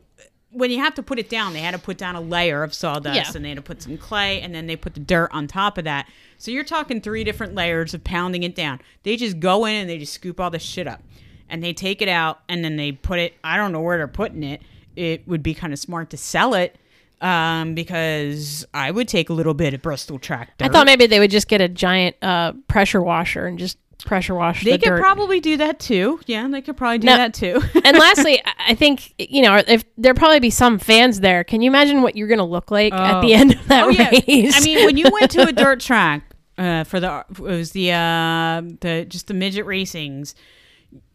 when you have to put it down, they had to put down a layer of sawdust Yeah. and they had to put some clay and then they put the dirt on top of that. So you're talking three different layers of pounding it down. They just go in and they just scoop all this shit up and they take it out and then they put it, I don't know where they're putting it. It would be kind of smart to sell it um, because I would take a little bit of Bristol track I thought maybe they would just get a giant uh, pressure washer and just pressure wash they the could dirt. probably do that too. Yeah, they could probably do No. that too. <laughs> and lastly, I- think you know if there'll probably be some fans there. Can you imagine what you're going to look like at the Oh. end of that oh yeah. race? I mean, when you went to a <laughs> dirt track uh, for the it was the uh, the just the midget racings,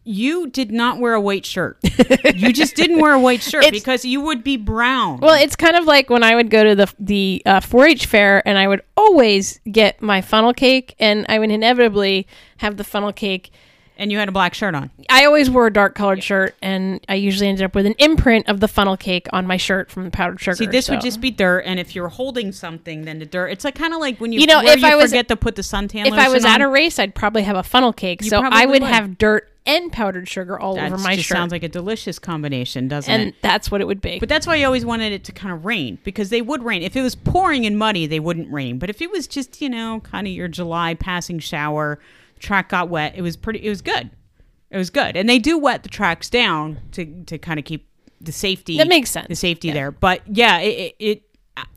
you did not wear a white shirt. <laughs> you just didn't wear a white shirt It's- because you would be brown. Well, it's kind of like when I would go to the the uh, 4-H fair, and I would always get my funnel cake, and I would inevitably have the funnel cake. And you had a black shirt on. I always wore a dark colored shirt, and I usually ended up with an imprint of the funnel cake on my shirt from the powdered sugar. See, this would just be dirt, and if you're holding something, then the dirt. It's like kind of like when you, You know, where if you I was- forget to put the suntan. if I was lotion at a race, I'd probably have a funnel cake. You so I would, would. have dirt and powdered sugar all that over my just shirt, sounds like a delicious combination, doesn't it? and it? that's what it would be. But that's why I always wanted it to kind of rain because they would rain. If it was pouring and muddy, they wouldn't rain. But if it was just you know kind of your July passing shower, track got wet. It was pretty. It was good. It was good, and they do wet the tracks down to to kind of keep the safety. That makes sense. The safety Yeah. there, but yeah, it, it, it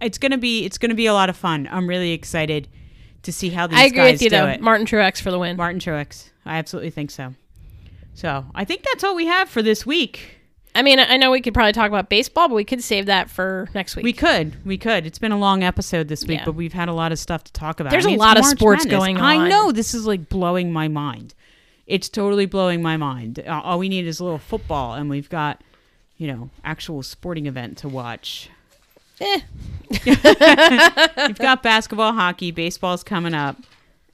it's gonna be it's gonna be a lot of fun. I'm really excited to see how these I agree guys with you do though. it. Martin Truex for the win. Martin Truex, I absolutely think so. So I think that's all we have for this week. I mean, I know we could probably talk about baseball, but we could save that for next week. We could, we could. It's been a long episode this week, Yeah. but we've had a lot of stuff to talk about. There's I mean, a lot of sports Madness. going on. I know this is like blowing my mind. It's totally blowing my mind. Uh, all we need is a little football, and we've got, you know, actual sporting event to watch. Eh. <laughs> We've got <laughs> basketball, hockey, baseball's coming up,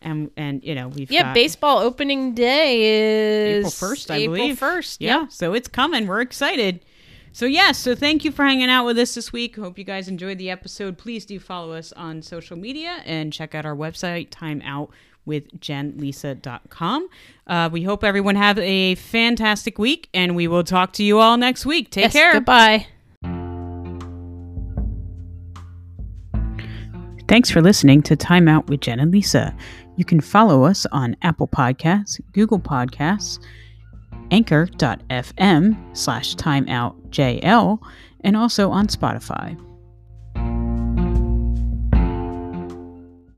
and and you know we've Yeah, got baseball opening day is April first, I April believe. first. Yeah, so it's coming. We're excited. So yes, so thank you for hanging out with us this week. Hope you guys enjoyed the episode. Please do follow us on social media and check out our website, timeoutwithjenlisa.com. Uh, we hope everyone have a fantastic week, and we will talk to you all next week. Take Yes, care. Goodbye. Thanks for listening to Time Out with Jen and Lisa. You can follow us on Apple Podcasts, Google Podcasts, Anchor.fm slash timeoutjl, and also on Spotify.